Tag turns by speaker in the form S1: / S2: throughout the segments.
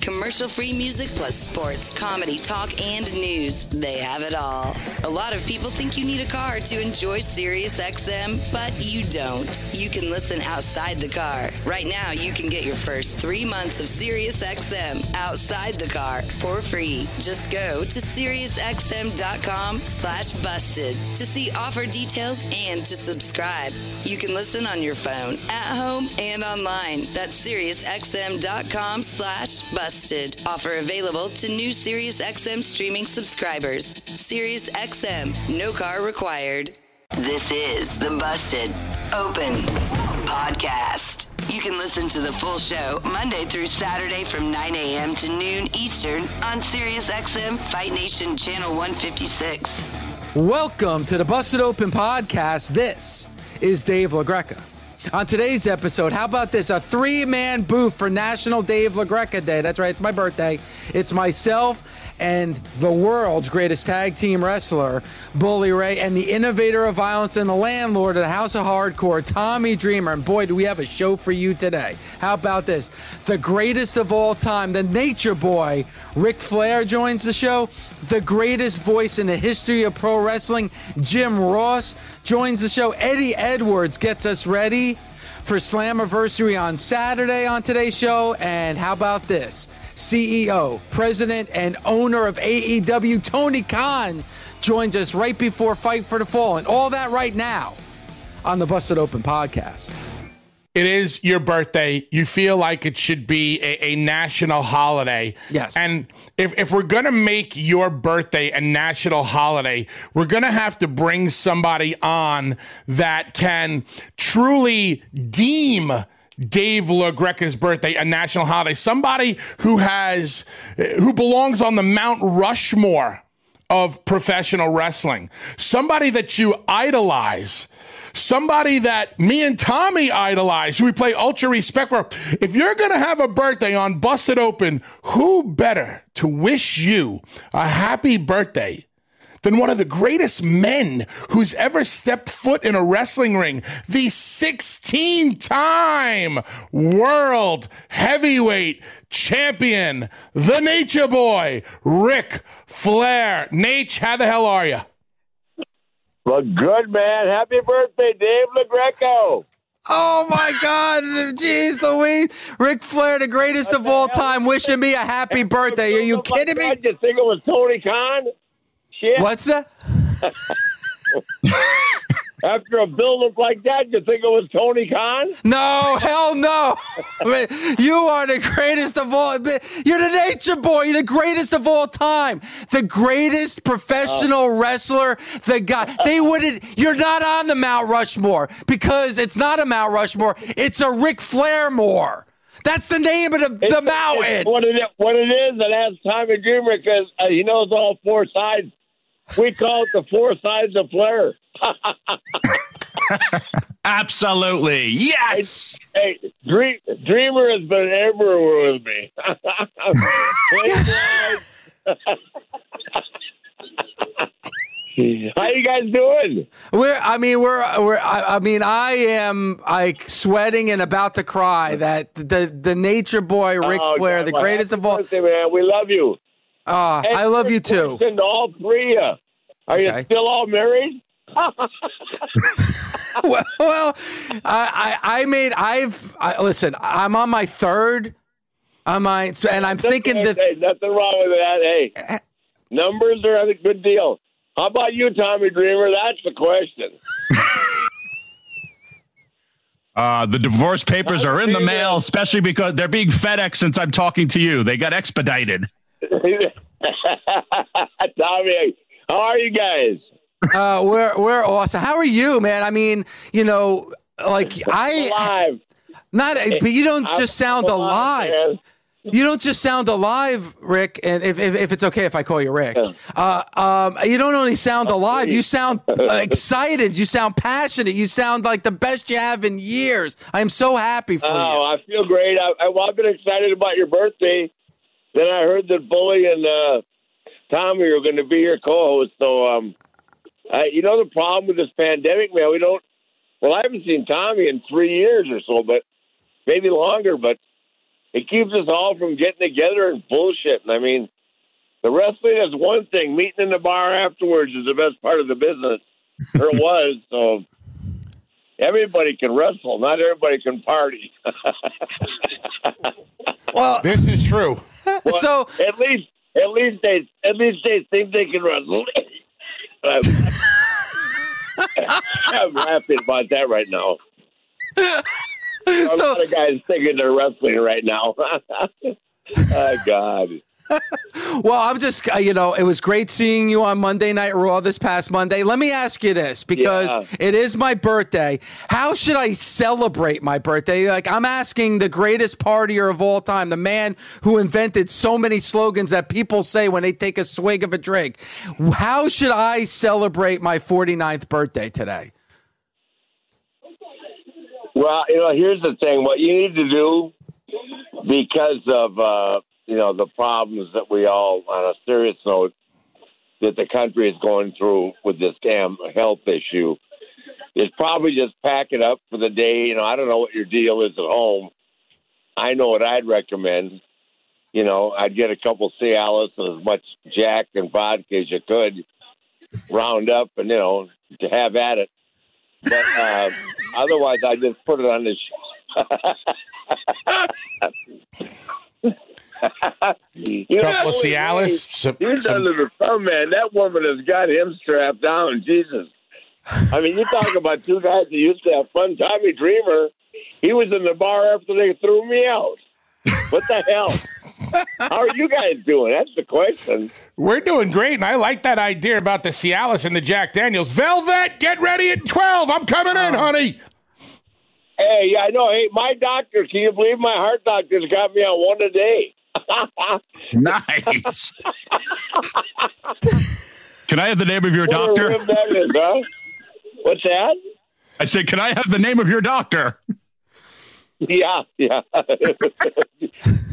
S1: Commercial free music plus sports, comedy, talk, and news. They have it all. A lot of people think you need a car to enjoy SiriusXM, but you don't. You can listen outside the car. Right now, you can get your first three months of SiriusXM outside the car for free. Just go to SiriusXM.com slash busted to see offer details and to subscribe. You can listen on your phone, at home, and online. That's SiriusXM.com slash busted. Offer available to new SiriusXM streaming subscribers. SiriusXM, no car required. This is the Busted Open Podcast. You can listen to the full show Monday through Saturday from 9 a.m. to noon Eastern on SiriusXM Fight Nation Channel 156.
S2: Welcome to the Busted Open Podcast. This is Dave LaGreca. On today's episode, how about this? A three man booth for National Dave LaGreca Day. That's right, it's my birthday. It's myself and the world's greatest tag team wrestler, Bully Ray, and the innovator of violence and the landlord of the House of Hardcore, Tommy Dreamer. And boy, do we have a show for you today. How about this? The greatest of all time, the Nature Boy, Ric Flair joins the show. The greatest voice in the history of pro wrestling, Jim Ross, joins the show. Eddie Edwards gets us ready for Slammiversary on Saturday on today's show. And how about this? CEO, president, and owner of AEW, Tony Khan, joins us right before Fight for the Fall. And all that right now on the Busted Open podcast.
S3: It is your birthday. You feel like it should be a, a national holiday.
S2: Yes.
S3: And if, if we're going to make your birthday a national holiday, we're going to have to bring somebody on that can truly deem Dave LaGreca's birthday a national holiday. Somebody who has, who belongs on the Mount Rushmore of professional wrestling. Somebody that you idolize somebody that me and Tommy idolize, who we play ultra respect for. If you're going to have a birthday on Busted Open, who better to wish you a happy birthday than one of the greatest men who's ever stepped foot in a wrestling ring, the 16 time world heavyweight champion, the Nature Boy, Ric Flair. Naitch, how the hell are you?
S4: Well, good man. Happy birthday, Dave LaGreco.
S2: Oh my God! Jeez Louise, Ric Flair, the greatest of all time, wishing me a happy birthday. Are you kidding me?
S4: You think it was Tony Khan? Shit.
S2: What's that?
S4: After a build-up like that, you think it was Tony Khan?
S2: No, hell no. you are the greatest of all. You're the nature boy. You're the greatest of all time. The greatest professional oh. wrestler. The guy. They wouldn't. You're not on the Mount Rushmore because it's not a Mount Rushmore. It's a Ric Flair more. That's the name of the, the mountain.
S4: What it, what it is, it has Tommy Dreamer because uh, he knows all four sides. We call it the four sides of Flair.
S5: Absolutely. Yes.
S4: Hey, hey Dream, Dreamer has been everywhere with me. How you guys doing?
S2: We're. I mean, we're. We're. I, I, mean, I am like sweating and about to cry. That the the nature boy Ric oh, Flair, God, the greatest of all.
S4: Birthday, man, we love you.
S2: Uh, I love you too.
S4: To all three of you. Are okay. you still all married?
S2: well, well I, I, I made. I've I, listen. I'm on my third. I'm on, so, and I'm nothing, thinking that
S4: hey, nothing wrong with that. Hey, eh. numbers are a good deal. How about you, Tommy Dreamer? That's the question.
S5: Uh, the divorce papers are in the mail, especially because they're being FedEx since I'm talking to you. They got expedited.
S4: Tommy, how are you guys?
S2: Uh, we're we're awesome. How are you, man? I mean, you know, like I
S4: alive.
S2: Not, but you don't just sound alive. alive. You don't just sound alive, Ric, and if, if, if it's okay if I call you Ric, uh, um, you don't only sound alive, you sound excited, you sound passionate, you sound like the best you have in years. I am so happy for
S4: Oh,
S2: you.
S4: I feel great. I, I, well, I've been excited about your birthday. Then I heard that Bully and uh, Tommy are going to be your co-hosts. So, um, I, you know, the problem with this pandemic, man, we don't. Well, I haven't seen Tommy in three years or so, but maybe longer. But it keeps us all from getting together and bullshitting. I mean, the wrestling is one thing. Meeting in the bar afterwards is the best part of the business, or it was. So. Everybody can wrestle. Not everybody can party.
S2: Well,
S3: This is true.
S2: So
S4: At least, at least they, at least they think they can wrestle. I'm, I'm laughing about that right now. A
S2: so
S4: lot of guys thinking they're wrestling right now. oh God!
S2: Well, I'm just, uh, you know, it was great seeing you on Monday Night Raw this past Monday. Let me ask you this because
S4: Yeah.
S2: it is my birthday. How should I celebrate my birthday? Like, I'm asking the greatest partier of all time, the man who invented so many slogans that people say when they take a swig of a drink. How should I celebrate my 49th birthday today?
S4: Well, you know, here's the thing. What you need to do, because of uh, you know the problems that we all, on a serious note, that the country is going through with this damn health issue, is probably just pack it up for the day. You know, I don't know what your deal is at home. I know what I'd recommend. You know, I'd get a couple Cialis and as much Jack and vodka as you could, round up, and you know, to have at it. But uh, otherwise, I just put it on the. you know,
S3: Couple of Cialis. Some,
S4: He's
S3: some-
S4: under the thumb, man. That woman has got him strapped down. Jesus. I mean, you talk about two guys that used to have fun. Tommy Dreamer, he was in the bar after they threw me out. What the hell? How are you guys doing? That's the question.
S3: we're doing great, and I like that idea about the Cialis and the Jack Daniels. Velvet, get ready at 12. I'm coming in, oh. honey.
S4: Hey, yeah, I know. Hey, my doctor, can you believe my heart doctor's got me on one a day?
S5: Nice. Can I have the name of your
S4: What
S5: doctor?
S4: that is, huh? What's that?
S5: I said, can I have the name of your doctor?
S4: Yeah, yeah.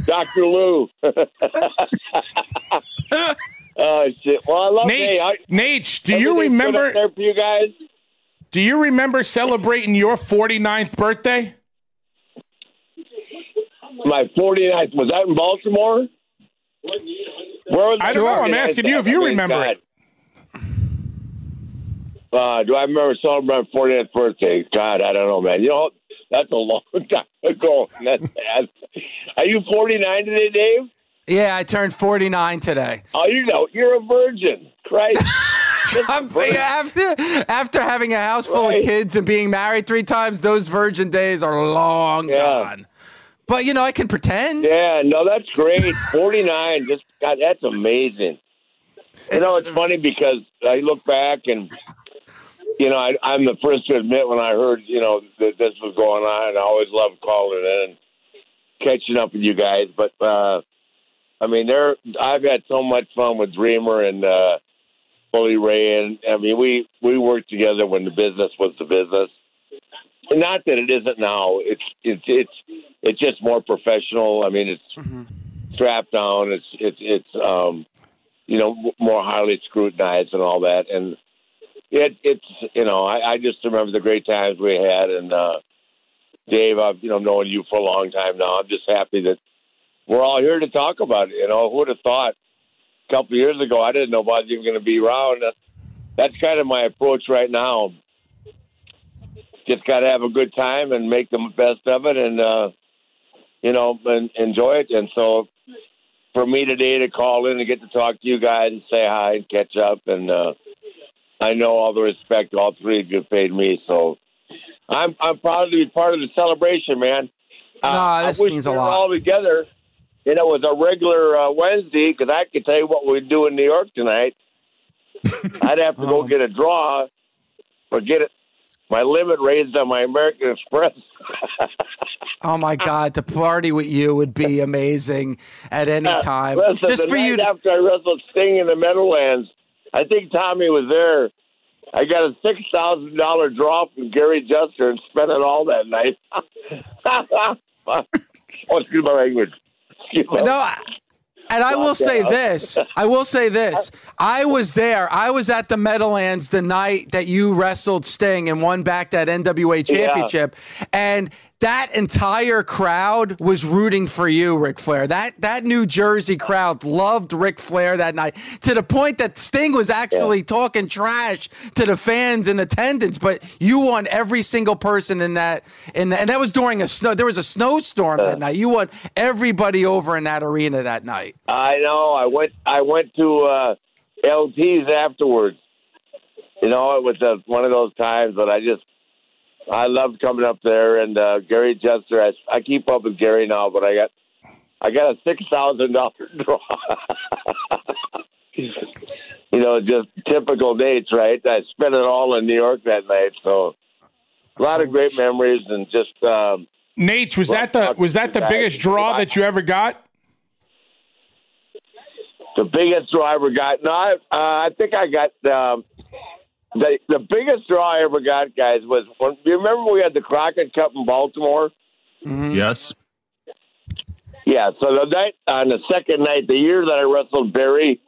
S4: Dr. Lou. oh shit. Well, I love
S3: Naitch,
S4: hey, I,
S3: Naitch, do you remember?
S4: there for you guys?
S3: Do you remember celebrating your 49th birthday?
S4: My 49th was that in Baltimore? Where was
S3: I don't know. I'm asking you if you remember it.
S4: Uh, do I remember celebrating my 49th birthday? God, I don't know, man. You know, that's a long time ago. That's bad. Are you 49 today, Dave?
S2: Yeah, I turned 49 today.
S4: Oh, you know, you're a virgin. Christ.
S2: I'm, after after having a house full
S4: Right.
S2: of kids and being married three times, those virgin days are long
S4: Yeah.
S2: gone. But you know, I can pretend.
S4: Yeah, no, that's great. 49, just God, that's amazing. You know, it's funny because I look back and, you know, I, I'm the first to admit when I heard, you know, that this was going on, and I always loved calling in and catching up with you guys. But, uh, I mean, there, I've had so much fun with Dreamer and, uh, Bully Ray. And, I mean, we, we worked together when the business was the business. Not that it isn't now. It's, it's, it's, it's just more professional. I mean, it's, mhm strapped down. It's it's it's um, you know more highly scrutinized and all that. And it it's you know I, I just remember the great times we had. And uh, Dave, I've you know known you for a long time now. I'm just happy that we're all here to talk about it. You know, who would have thought a couple of years ago I didn't know about you going to be around. That's, that's kind of my approach right now. Just got to have a good time and make the best of it, and uh, you know, and enjoy it. And so, for me today to call in and get to talk to you guys and say hi and catch up, and uh, I know all the respect all three of you paid me, so I'm I'm proud to be part of the celebration, man. Uh,
S2: Nah, this
S4: I wish
S2: means a
S4: we were
S2: lot.
S4: all together. You know, it was a regular uh, Wednesday because I could tell you what we do in New York tonight. I'd have to go
S2: Oh.
S4: get a draw or get it. My limit raised on my American Express.
S2: Oh my God, to party with you would be amazing at any time.
S4: Listen,
S2: Just for you. To,
S4: after I wrestled Sting in the Meadowlands, I think Tommy was there. I got a six thousand dollar draw from Gary Juster and spent it all that night. oh, excuse my language. Excuse my
S2: no, I- and I will say this. I will say this. I was there. I was at the Meadowlands the night that you wrestled Sting and won back that NWA championship. And that entire crowd was rooting for you, Ric Flair. That that New Jersey crowd loved Ric Flair that night to the point that Sting was actually talking trash to the fans in attendance. But you won every single person in that, in and that was during a snow. There was a snowstorm that night. You won everybody over in that arena that night.
S4: I know. I went. I went to uh, LT's afterwards. You know, it was a, one of those times that I just I loved coming up there. And uh, Gary Juster, I, I keep up with Gary now, but I got I got a six thousand dollar draw. you know, just typical dates, right? I spent it all in New York that night, so a lot of great memories and just. Um,
S3: Naitch, was that the was that the biggest draw that you ever got?
S4: the biggest draw I ever got. No, I, uh, I think I got um, the the biggest draw I ever got, guys. Was when you remember we had the Crockett Cup in Baltimore?
S5: Yes.
S4: Yeah. So the night on the second night, the year that I wrestled Barry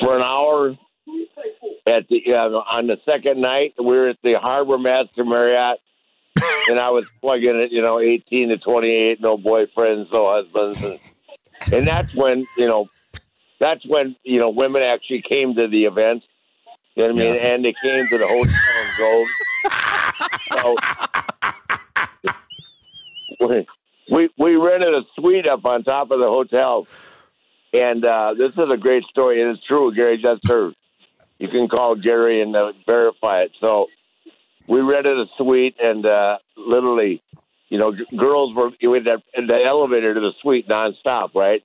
S4: for an hour at the uh, on the second night, we were at the Harbor Master Marriott. And I was plugging it, you know, eighteen to twenty-eight, no boyfriends, no husbands, and, and that's when, you know, that's when you know women actually came to the event. You know what I mean?
S5: Yeah.
S4: And they came to the hotel and drove. So we we rented a suite up on top of the hotel, and uh, this is a great story. It is true, Gary. Just heard. You can call Gary and uh, verify it. So we rented a suite, and uh, literally, you know, g- girls were with that in the elevator to the suite nonstop, right?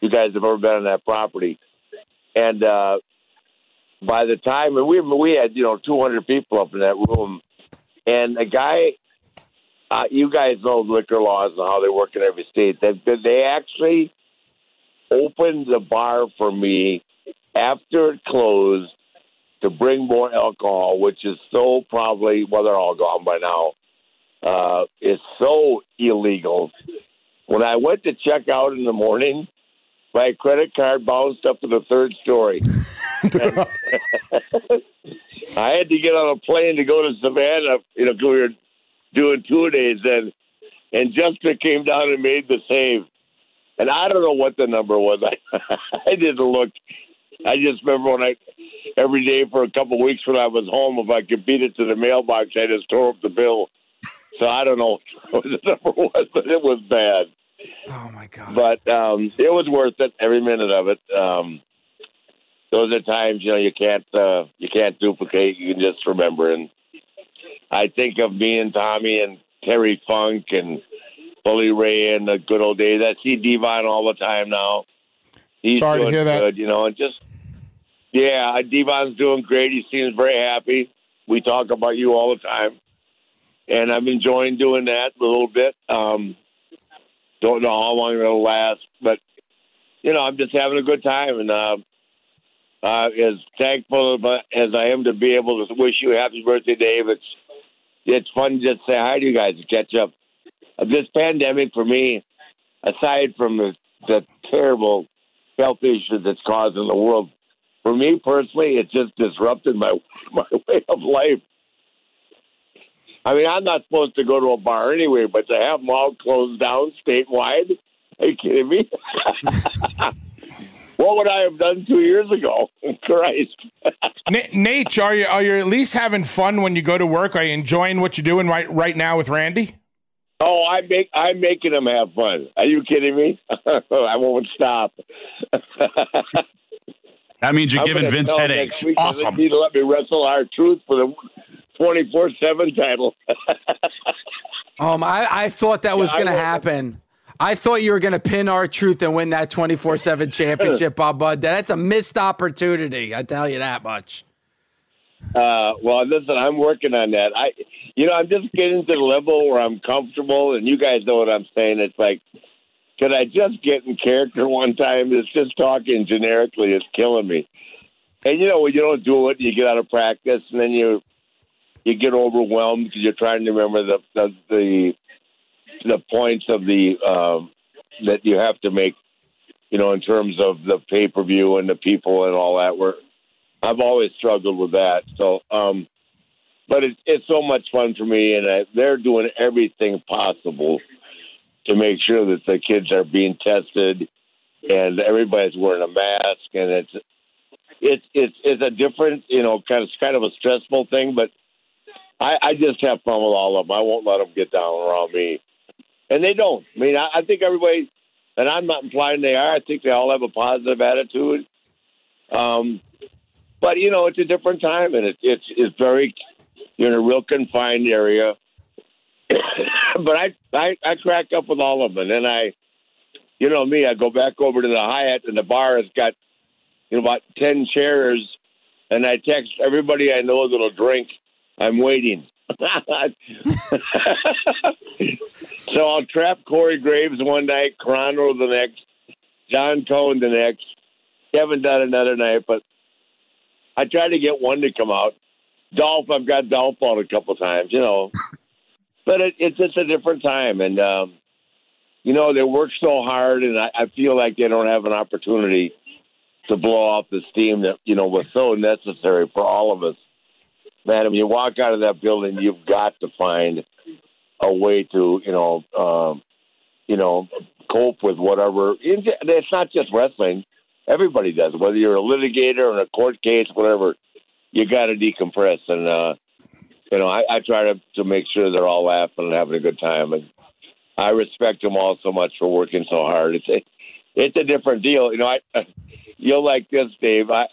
S4: You guys have ever been on that property, and uh, by the time and we we had you know 200 people up in that room, and a guy, uh, you guys know liquor laws and how they work in every state. They they actually opened the bar for me after it closed to bring more alcohol, which is so probably well they're all gone by now. Uh, it's so illegal. When I went to check out in the morning, my credit card bounced up to the third story. I had to get on a plane to go to Savannah, you know, we were doing two days then. And Juster came down and made the save. And I don't know what the number was. I, I didn't look. I just remember when I, every day for a couple of weeks when I was home, if I could beat it to the mailbox, I just tore up the bill. So I don't know what the number was, but it was bad
S2: Oh my God.
S4: but um, it was worth it every minute of it. Um, those are times you know you can't uh, you can't duplicate. You can just remember. And I think of me and Tommy and Terry Funk and Bully Ray and the good old days. I see Devon all the time now. He's
S3: Sorry to
S4: doing
S3: hear that.
S4: good, you know, and just yeah, Devon's doing great. He seems very happy. We talk about you all the time, and I'm enjoying doing that a little bit. Um, don't know how long it'll last, but you know, I'm just having a good time, and uh, uh, as thankful as I am to be able to wish you a happy birthday, Dave. It's it's fun to just say hi to you guys and catch up. Uh, this pandemic for me, aside from the, the terrible health issues that's causing the world, for me personally, it just disrupted my my way of life. I mean, I'm not supposed to go to a bar anyway, but to have them all closed down statewide, are you kidding me? what would I have done two years ago? Christ.
S3: Na- Naitch, are you are you at least having fun when you go to work? Are you enjoying what you're doing right right now with Randy?
S4: Oh, I make I'm making them have fun. Are you kidding me? I won't stop.
S5: That means you're
S4: I'm
S5: giving Vince
S4: tell him
S5: headaches.
S4: next week 'cause
S5: Awesome.
S4: They need to let me wrestle R-Truth for the 24 seven title.
S2: Um, I, I thought that was
S4: Yeah,
S2: going to happen. I thought you were going to pin R-Truth and win that 24 7 championship, Bob Bud. That's a missed opportunity. I tell you that much.
S4: Uh, well, listen, I'm working on that. I, you know, I'm just getting to the level where I'm comfortable, and you guys know what I'm saying. It's like, could I just get in character one time? It's just talking generically is killing me. And you know, when you don't do it, you get out of practice, and then you you get overwhelmed because you're trying to remember the the the, the points of the um, that you have to make. You know, in terms of the pay per view and the people and all that. Where I've always struggled with that. So, um, but it's it's so much fun for me, and I, they're doing everything possible to make sure that the kids are being tested, and everybody's wearing a mask, and it's it's it's it's a different, you know, kind of kind of a stressful thing, but I, I just have fun with all of them. I won't let them get down around me, and they don't. I mean, I, I think everybody, and I'm not implying they are. I think they all have a positive attitude. Um, but you know, it's a different time, and it, it's it's very you're in a real confined area. but I, I I crack up with all of them, and then I, you know me, I go back over to the Hyatt, and the bar has got you know about ten chairs, and I text everybody I know that'll drink. I'm waiting. so I'll trap Corey Graves one night, Carrano the next, John Cone the next. Haven't done another night, but I try to get one to come out. Dolph, I've got Dolph on a couple times, you know. but it, it's just a different time, and um, you know they work so hard, and I, I feel like they don't have an opportunity to blow off the steam that you know was so necessary for all of us. Man, you walk out of that building, you've got to find a way to you know um, you know cope with whatever. It's not just wrestling everybody does. Whether you're a litigator or a court case, whatever, you got to decompress. And uh, you know, I, I try to to make sure they're all laughing and having a good time. And I respect them all so much for working so hard. It's a, it's a different deal. You know, I you'll like this, Dave. I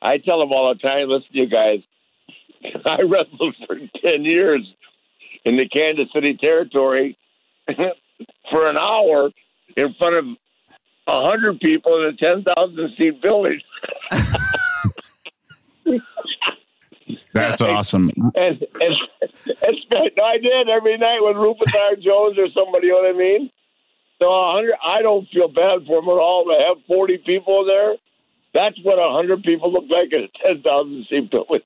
S4: I tell them all the time. Listen, you guys. I wrestled for ten years in the Kansas City territory for an hour in front of a hundred people in a ten thousand seat building.
S5: That's awesome.
S4: And, and, and no, I did every night with Rufus R. Jones or somebody. You know what I mean? So a hundred. I don't feel bad for them at all to have forty people there. That's what a hundred people look like in a ten thousand seat building.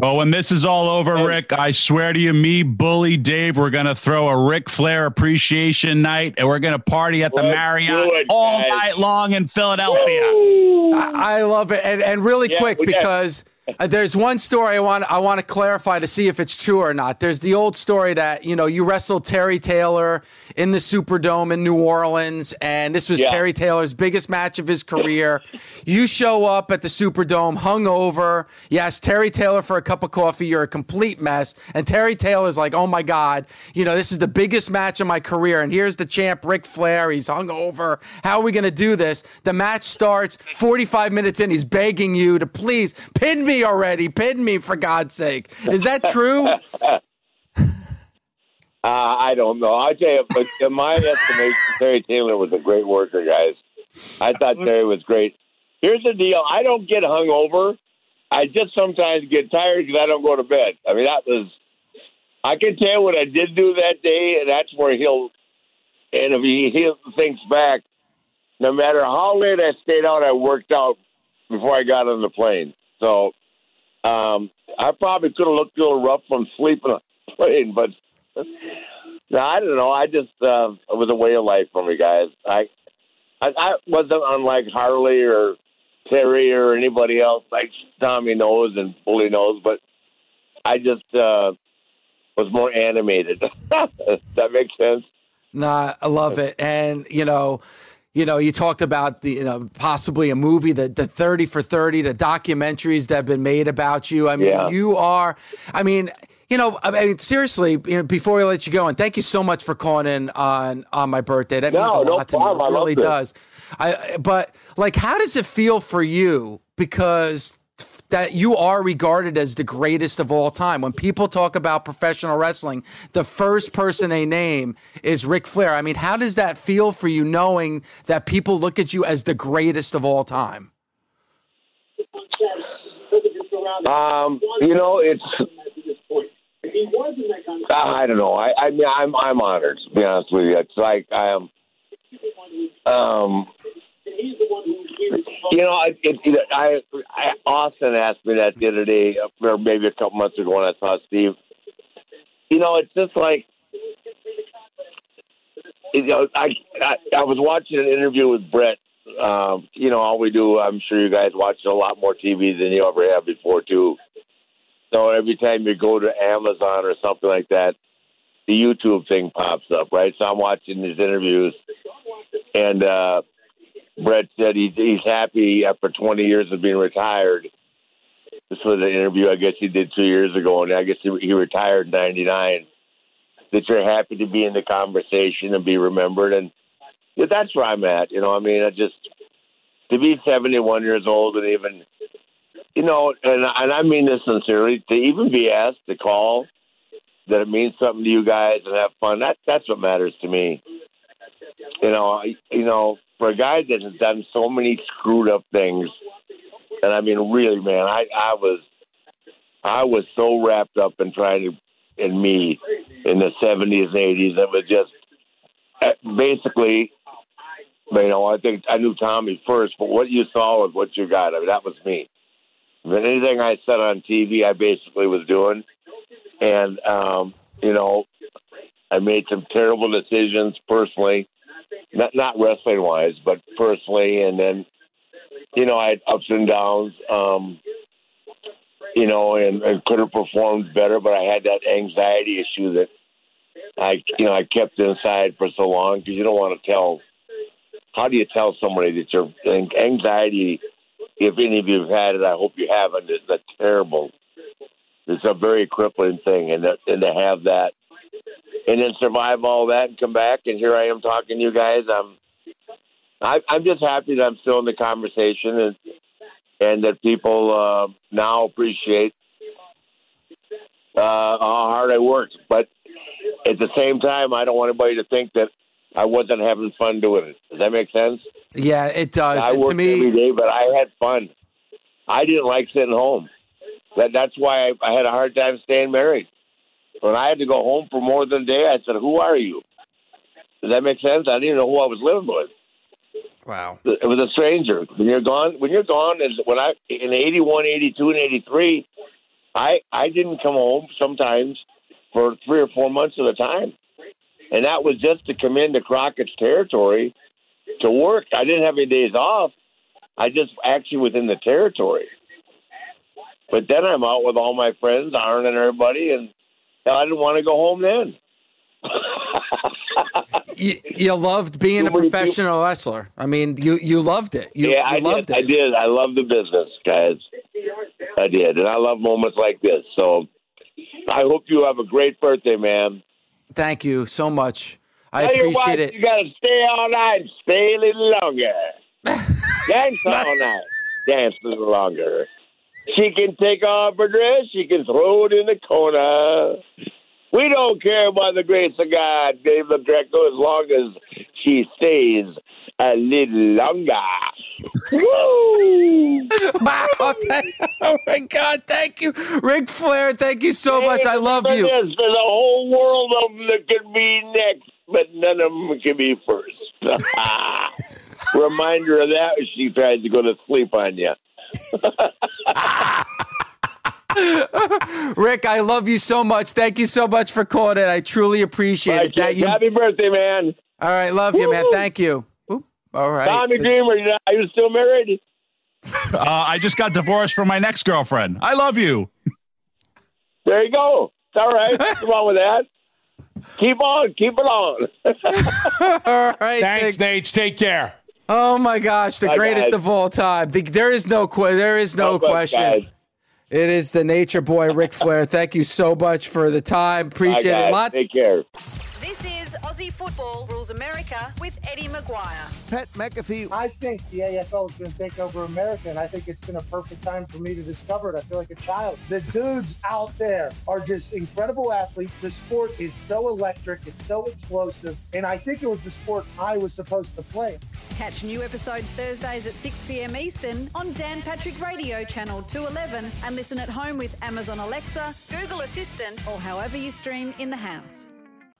S5: Well, when this is all over, Ric, I swear to you, me, Bully Dave, we're going to throw a Ric Flair appreciation night and we're going to party at the
S4: Let's
S5: Marriott
S4: it,
S5: all night long in Philadelphia.
S2: I, I love it, and and really
S4: Yeah,
S2: quick
S4: because. did.
S2: Uh, there's one story I want I want to clarify to see if it's true or not. There's the old story that you know you wrestled Terry Taylor in the Superdome in New Orleans, and this was
S4: Yeah.
S2: Terry Taylor's biggest match of his career. you show up at the Superdome hungover. You ask Terry Taylor for a cup of coffee. You're a complete mess, and Terry Taylor's like, "Oh my God, you know this is the biggest match of my career, and here's the champ Ric Flair. He's hungover. How are we gonna do this?" The match starts 45 minutes in. He's begging you to please pin me already, pin me for God's sake. Is that true?
S4: Uh, I don't know. I tell you, but in my estimation, Terry Taylor was a great worker, guys. I thought Terry was great. Here's the deal: I don't get hungover. I just sometimes get tired because I don't go to bed. I mean, that was. I can tell what I did do that day, and that's where he'll. And if he, he thinks back, no matter how late I stayed out, I worked out before I got on the plane. So um, I probably could have looked a little rough from sleeping on the plane, but no, I don't know. I just uh, it was a way of life for me, guys. I, I I wasn't unlike Harley or Terry or anybody else like Tommy knows and Bully knows, but I just uh, was more animated. Does that make sense?
S2: Nah, I love it. And you know, you know, you talked about the you know possibly a movie, the the thirty for thirty, the documentaries that have been made about you. I mean,
S4: Yeah.
S2: you are. I mean. You know, I mean, seriously. You know, before we let you go, and thank you so much for calling in on on my birthday. That means a
S4: no
S2: lot to me. It really does. I but like, how does it feel for you? Because that you are regarded as the greatest of all time. When people talk about professional wrestling, the first person they name is Ric Flair. I mean, how does that feel for you knowing that people look at you as the greatest of all time?
S4: Um, you know, it's I don't know. I, I mean, I'm I'm honored to be honest with you. It's like I am. Um, you know, I, it, it, I, I Austin asked me that the other day, or maybe a couple months ago when I saw Steve. You know, it's just like you know, I, I I was watching an interview with Bret. Um, you know, all we do. I'm sure you guys watch a lot more TV than you ever have before, too. So every time you go to Amazon or something like that, the YouTube thing pops up, right? So I'm watching these interviews, and uh, Bret said he's, he's happy after 20 years of being retired. This was an interview I guess he did two years ago, and I guess he, he retired in '99 that you're happy to be in the conversation and be remembered. And yeah, that's where I'm at. You know, I mean, I just to be 71 years old and even, you know, and and I mean this sincerely, to even be asked to call that it means something to you guys and have fun. That that's what matters to me. You know, I, you know, for a guy that has done so many screwed up things, and I mean, really, man, I I was I was so wrapped up in trying to in me in the 70s and 80s. It was just uh, basically, you know, I think I knew Tommy first, but what you saw was what you got. I mean, that was me. But anything I said on TV, I basically was doing. And, um, you know, I made some terrible decisions personally, not, not wrestling wise, but personally. And then, you know, I had ups and downs. Um, you know, and, and could have performed better, but I had that anxiety issue that I, you know, I kept inside for so long because you don't want to tell. How do you tell somebody that you're anxiety? If any of you have had it, I hope you haven't. It's a terrible. It's a very crippling thing, and that, and to have that, and then survive all that and come back, and here I am talking to you guys. I'm, I, I'm just happy that I'm still in the conversation, and and that people uh, now appreciate uh, how hard I worked. But at the same time, I don't want anybody to think that I wasn't having fun doing it. Does that make sense?
S2: Yeah, it does.
S4: I worked
S2: to me,
S4: every day, but I had fun. I didn't like sitting home. That that's why I, I had a hard time staying married. When I had to go home for more than a day, I said, "Who are you?" Does that make sense? I didn't even know who I was living with.
S2: wow.
S4: It was a stranger. When you're gone, when you're gone, is when I in 81, 82, and 83, I I didn't come home sometimes for three or four months at a time, and that was just to come into Crockett's territory to work. I didn't have any days off. I just actually within the territory. But then I'm out with all my friends, Arn and everybody, and I didn't want to go home then.
S2: You, you loved being a professional wrestler. I mean, you you loved it. You,
S4: yeah,
S2: you
S4: I
S2: loved
S4: did.
S2: it.
S4: I did. I love the business, guys. I did, and I love moments like this. So, I hope you have a great birthday, man.
S2: Thank you so much. I
S4: Tell
S2: appreciate
S4: wife
S2: it.
S4: You got to stay all night, stay a little longer. Dance all night, dance a little longer. She can take off her dress. She can throw it in the corner. We don't care about the grace of God, Dave LaGreco, as long as she stays a little longer. Woo!
S2: Wow! thank- oh my God! Thank you, Ric Flair. Thank you so much. I love you.
S4: There's a whole world of them that could be next, but none of them can be first. Reminder of that she tries to go to sleep on you.
S2: Ric, I love you so much. Thank you so much for calling it. I truly appreciate it. That you.
S4: Happy birthday, man.
S2: All right, love you, man. Thank you. Oop, All right.
S4: Tommy Dreamer, you know, are you still married?
S5: Uh, I just got divorced from my next girlfriend. I love you.
S4: There you go. It's all right. What's wrong with that? Keep on. Keep it on.
S2: All right.
S3: Thanks,
S2: thank-
S3: Naitch. Take care.
S2: Oh my gosh, the greatest
S4: guys.
S2: of all time. The- there is no there is no question.
S4: guys.
S2: It is the Nature Boy, Ric Flair. Thank you so much for the time. Appreciate it.
S4: guys.
S2: Lot
S4: Take care.
S6: This is Aussie Football Rules America with Eddie McGuire.
S7: Pat McAfee.
S8: I think the AFL is going to take over America, and I think it's been a perfect time for me to discover it. I feel like a child. The dudes out there are just incredible athletes. The sport is so electric, it's so explosive, and I think it was the sport I was supposed to play.
S6: Catch new episodes Thursdays at 6 p.m. Eastern on Dan Patrick Radio Channel 211 and listen at home with Amazon Alexa, Google Assistant, or however you stream in the house.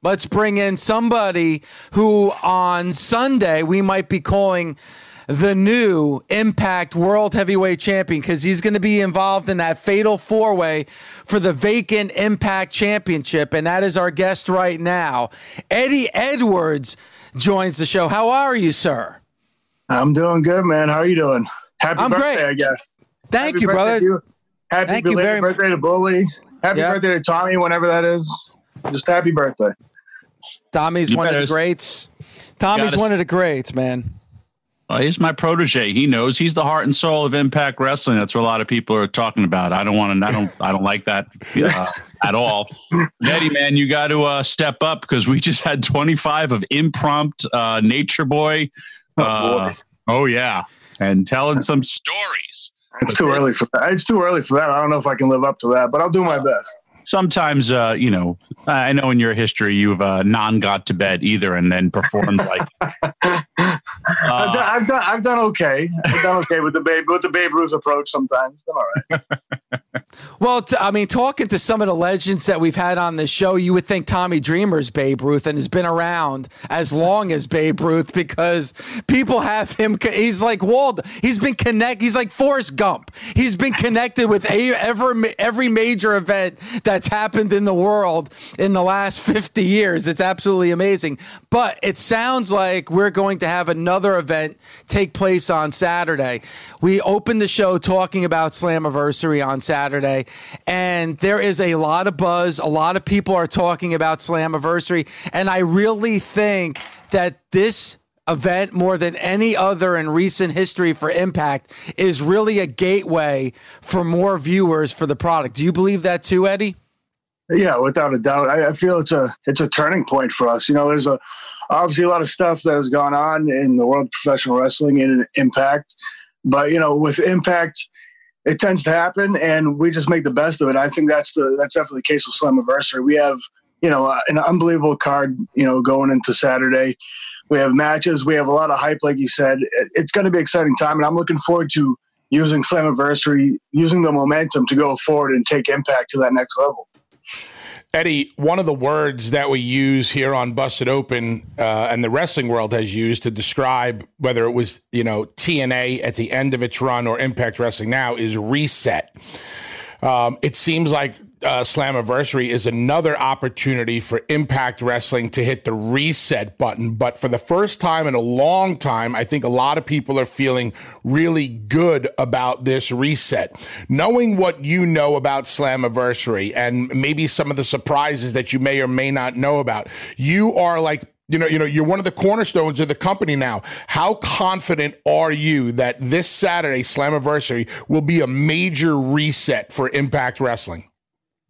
S2: Let's bring in somebody who on Sunday we might be calling the new Impact World Heavyweight Champion because he's going to be involved in that fatal four way for the vacant Impact Championship. And that is our guest right now. Eddie Edwards joins the show. How are you, sir?
S9: I'm doing good, man. How are you doing? Happy
S2: I'm
S9: birthday,
S2: great.
S9: I guess.
S2: Thank
S9: Happy
S2: you, brother.
S9: you. Happy
S2: Thank you very much.
S9: birthday to Bully. Happy
S2: Yep.
S9: birthday to Tommy, whenever that is. Just happy birthday.
S2: Tommy's
S5: You
S2: one of the greats. Tommy's
S5: Gotta-
S2: one of the greats, man.
S5: Well, he's my protege. He knows he's the heart and soul of Impact Wrestling. That's what a lot of people are talking about. I don't want to. I don't. I don't like that uh, at all. Eddie, man, you got to uh, step up because we just had 25 of impromptu uh, Nature Boy. Uh, oh yeah, and telling some stories.
S9: It's too early for that. It's too early for that. I don't know if I can live up to that, but I'll do my best.
S5: Sometimes, uh, you know, I know in your history you've uh, non got to bed either, and then performed like.
S9: I've, done, I've done. I've done okay. I've done okay with the babe with the Babe Ruth approach. Sometimes, all right.
S2: Well, t- I mean, talking to some of the legends that we've had on the show, you would think Tommy Dreamer's Babe Ruth and has been around as long as Babe Ruth because people have him. co- He's like Wald. He's been connect. He's like Forrest Gump. He's been connected with a, every every major event that's happened in the world in the last fifty years. It's absolutely amazing. But it sounds like we're going to have another event take place on Saturday. We opened the show talking about Slammiversary on Saturday, and there is a lot of buzz. A lot of people are talking about Slammiversary, and I really think that this event more than any other in recent history for Impact is really a gateway for more viewers for the product. Do you believe that too, Eddie?
S9: Yeah, without a doubt. I, I feel it's a it's a turning point for us. You know, there's a obviously a lot of stuff that has gone on in the world of professional wrestling in Impact, but you know, with Impact, it tends to happen, and we just make the best of it. I think that's the that's definitely the case with Slammiversary. We have you know uh, an unbelievable card. You know, going into Saturday, we have matches. We have a lot of hype, like you said. It's going to be exciting time, and I'm looking forward to using Slammiversary, using the momentum to go forward and take Impact to that next level.
S3: Eddie, one of the words that we use here on Busted Open uh, and the wrestling world has used to describe whether it was, you know, TNA at the end of its run or Impact Wrestling now is reset. Um, it seems like uh, Slammiversary is another opportunity for Impact Wrestling to hit the reset button. But for the first time in a long time, I think a lot of people are feeling really good about this reset. Knowing what you know about Slammiversary and maybe some of the surprises that you may or may not know about, you are like you know, you know, you're one of the cornerstones of the company now. How confident are you that this Saturday, Slammiversary, will be a major reset for Impact Wrestling?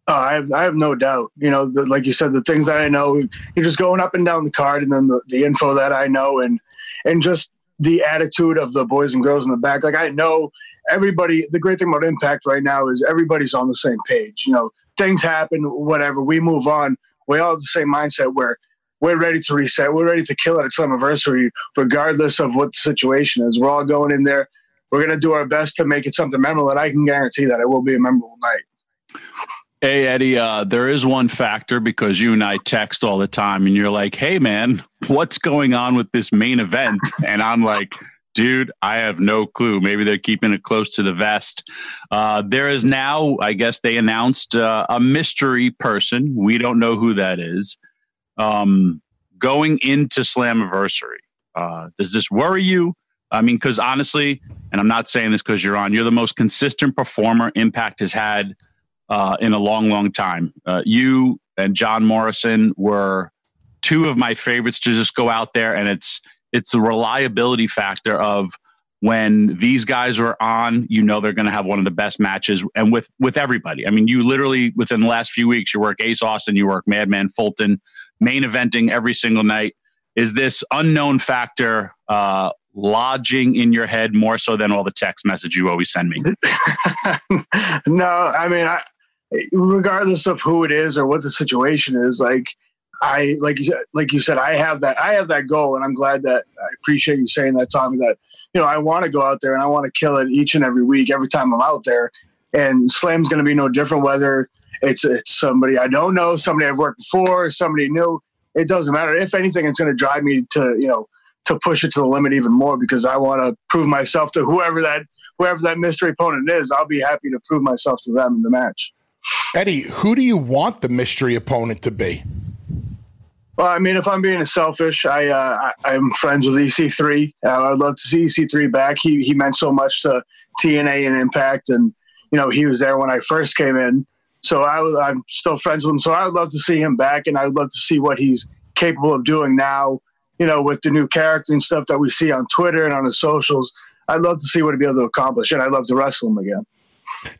S9: Oh, I have, I have no doubt. You know, the, like you said, the things that I know, you're just going up and down the card, and then the, the info that I know, and and just the attitude of the boys and girls in the back. Like I know everybody. The great thing about Impact right now is everybody's on the same page. You know, things happen, whatever. We move on. We all have the same mindset where we're ready to reset. We're ready to kill it at Slammiversary, regardless of what the situation is. We're all going in there. We're going to do our best to make it something memorable, and I can guarantee that it will be a memorable night.
S5: Hey Eddie, uh, there is one factor because you and I text all the time, and you're like, "Hey man, what's going on with this main event?" And I'm like, "Dude, I have no clue. Maybe they're keeping it close to the vest." Uh, there is now, I guess, they announced uh, a mystery person. We don't know who that is. Um, going into Slammiversary, uh, does this worry you? I mean, because honestly, and I'm not saying this because you're on, you're the most consistent performer Impact has had uh, in a long, long time. Uh, you and John Morrison were two of my favorites to just go out there, and it's it's the reliability factor of when these guys are on, you know they're going to have one of the best matches, and with with everybody. I mean, you literally within the last few weeks, you work Ace Austin, you work Madman Fulton, main eventing every single night. Is this unknown factor uh, lodging in your head more so than all the text message you always send me?
S9: no, I mean, I, regardless of who it is or what the situation is, like I like you like you said, I have that I have that goal, and I'm glad that I appreciate you saying that, Tommy. That you know, I want to go out there and I want to kill it each and every week, every time I'm out there. And Slam's going to be no different whether it's it's somebody I don't know, somebody I've worked before, somebody new. It doesn't matter. If anything, it's going to drive me to you know to push it to the limit even more because I want to prove myself to whoever that whoever that mystery opponent is. I'll be happy to prove myself to them in the match.
S3: Eddie, who do you want the mystery opponent to be?
S9: Well, I mean, if I'm being selfish, I, uh, I am friends with EC3. Uh, I'd love to see EC3 back. He he meant so much to TNA and Impact, and you know he was there when I first came in. So I was, I'm still friends with him. So I would love to see him back, and I would love to see what he's capable of doing now. You know, with the new character and stuff that we see on Twitter and on his socials. I'd love to see what he'd be able to accomplish, and I'd love to wrestle him again.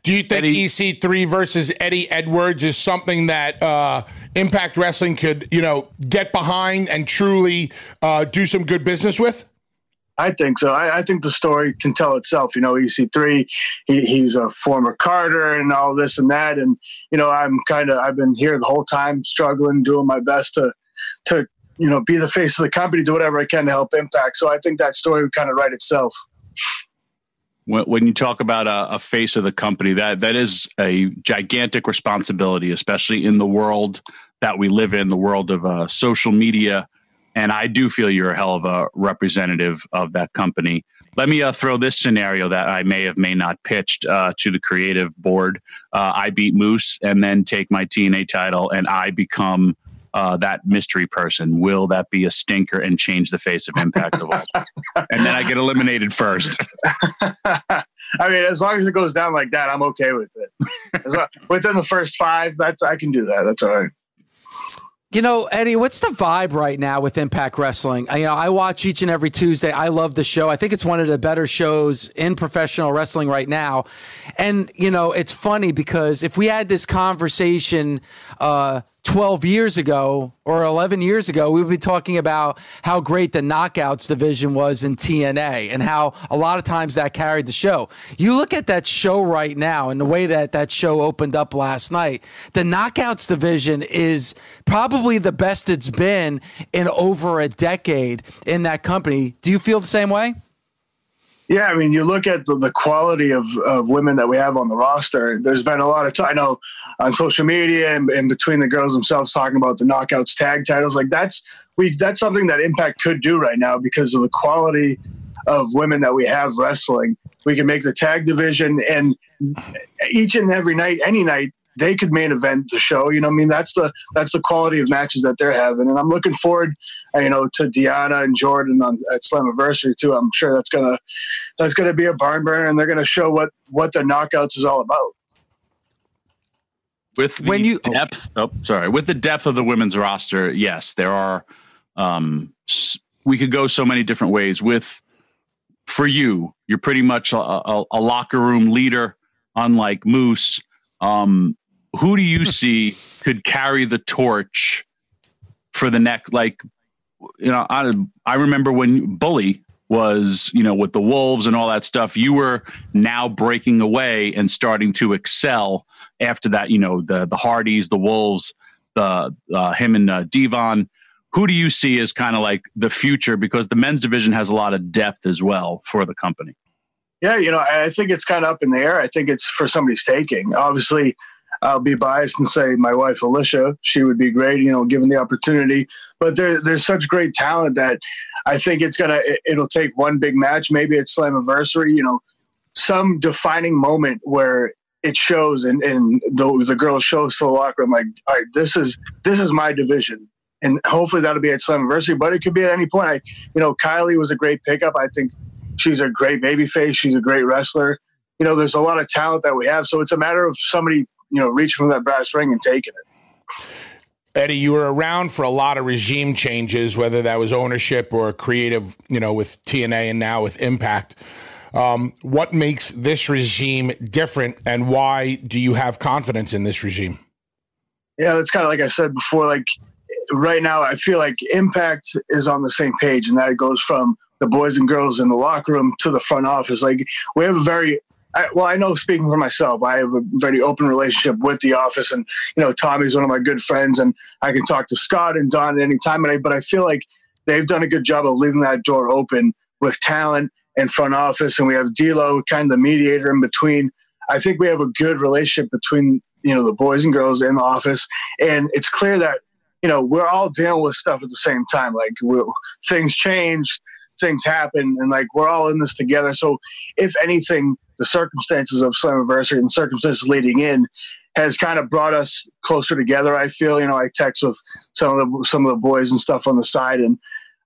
S3: Do you think Eddie, EC3 versus Eddie Edwards is something that uh, Impact Wrestling could, you know, get behind and truly uh, do some good business with?
S9: I think so. I, I, think the story can tell itself. You know, EC3, he, he's a former Carter and all this and that. And, you know, I'm kind of, I've been here the whole time struggling, doing my best to, to, you know, be the face of the company, do whatever I can to help Impact. So I think that story would kind of write itself
S5: when, you talk about a, a, face of the company, that that is a gigantic responsibility, especially in the world that we live in, the world of uh, social media. And I do feel you're a hell of a representative of that company. Let me uh, throw this scenario that I may have may not pitched uh, to the creative board. Uh, I beat Moose and then take my TNA title, and I become uh, that mystery person? Will that be a stinker and change the face of Impact of all? and then I get eliminated first.
S9: I mean, as long as it goes down like that, I'm okay with it. Within the first five, that's I can do that. That's all right.
S2: You know, Eddie, what's the vibe right now with Impact Wrestling? I, you know, I watch each and every Tuesday. I love the show. I think it's one of the better shows in professional wrestling right now. And, you know, it's funny because if we had this conversation uh, 12 years ago or 11 years ago, we would be talking about how great the knockouts division was in TNA and how a lot of times that carried the show. You look at that show right now and the way that that show opened up last night, the knockouts division is probably the best it's been in over a decade in that company. Do you feel the same way?
S9: Yeah, I mean, you look at the, the quality of, of women that we have on the roster. There's been a lot of time, I know on social media and, and between the girls themselves talking about the knockouts tag titles. Like that's we that's something that Impact could do right now because of the quality of women that we have wrestling. We can make the tag division and each and every night, any night, they could main event the show. You know, I mean, that's the that's the quality of matches that they're having, and I'm looking forward, uh, you know, to Deonna and Jordynne on at Slammiversary too. I'm sure that's gonna that's gonna be a barn burner, and they're gonna show what what the knockouts is all about.
S5: With the when you depth, oh. oh, sorry, with the depth of the women's roster, yes, there are. Um, we could go so many different ways. With for you, you're pretty much a, a, a locker room leader, unlike Moose. Um, who do you see could carry the torch for the next? Like, you know, I, I remember when Bully was, you know, with the Wolves and all that stuff, you were now breaking away and starting to excel after that, you know, the, the Hardys, the Wolves, the, uh, him and uh, Devon. Who do you see as kind of like the future? Because the men's division has a lot of depth as well for the company.
S9: Yeah, you know, I think it's kind of up in the air. I think it's for somebody's taking. Obviously, I'll be biased and say my wife Alicia, she would be great, you know, given the opportunity. But there, there's such great talent that I think it's gonna it'll take one big match, maybe it's Slammiversary, you know, some defining moment where it shows and, and the the girl shows to the locker room like, all right, this is this is my division. And hopefully that'll be at Slammiversary, but it could be at any point. I, you know, Kylie was a great pickup. I think she's a great baby face. She's a great wrestler. You know, there's a lot of talent that we have. So it's a matter of somebody you know, reaching from that brass ring and taking it.
S3: Eddie, you were around for a lot of regime changes, whether that was ownership or creative, you know, with TNA and now with Impact. Um, what makes this regime different, and why do you have confidence in this regime?
S9: Yeah, it's kind of like I said before. Like right now, I feel like Impact is on the same page, and that goes from the boys and girls in the locker room to the front office. Like we have a very I, well, I know speaking for myself, I have a very open relationship with the office, and you know, Tommy's one of my good friends, and I can talk to Scott and Don at any time. But I, but I feel like they've done a good job of leaving that door open with talent and front office, and we have D'Lo, kind of the mediator in between. I think we have a good relationship between you know the boys and girls in the office, and it's clear that you know we're all dealing with stuff at the same time. Like things change, things happen, and like we're all in this together. So if anything, the circumstances of Slammiversary and circumstances leading in has kind of brought us closer together. I feel, you know, I text with some of the some of the boys and stuff on the side, and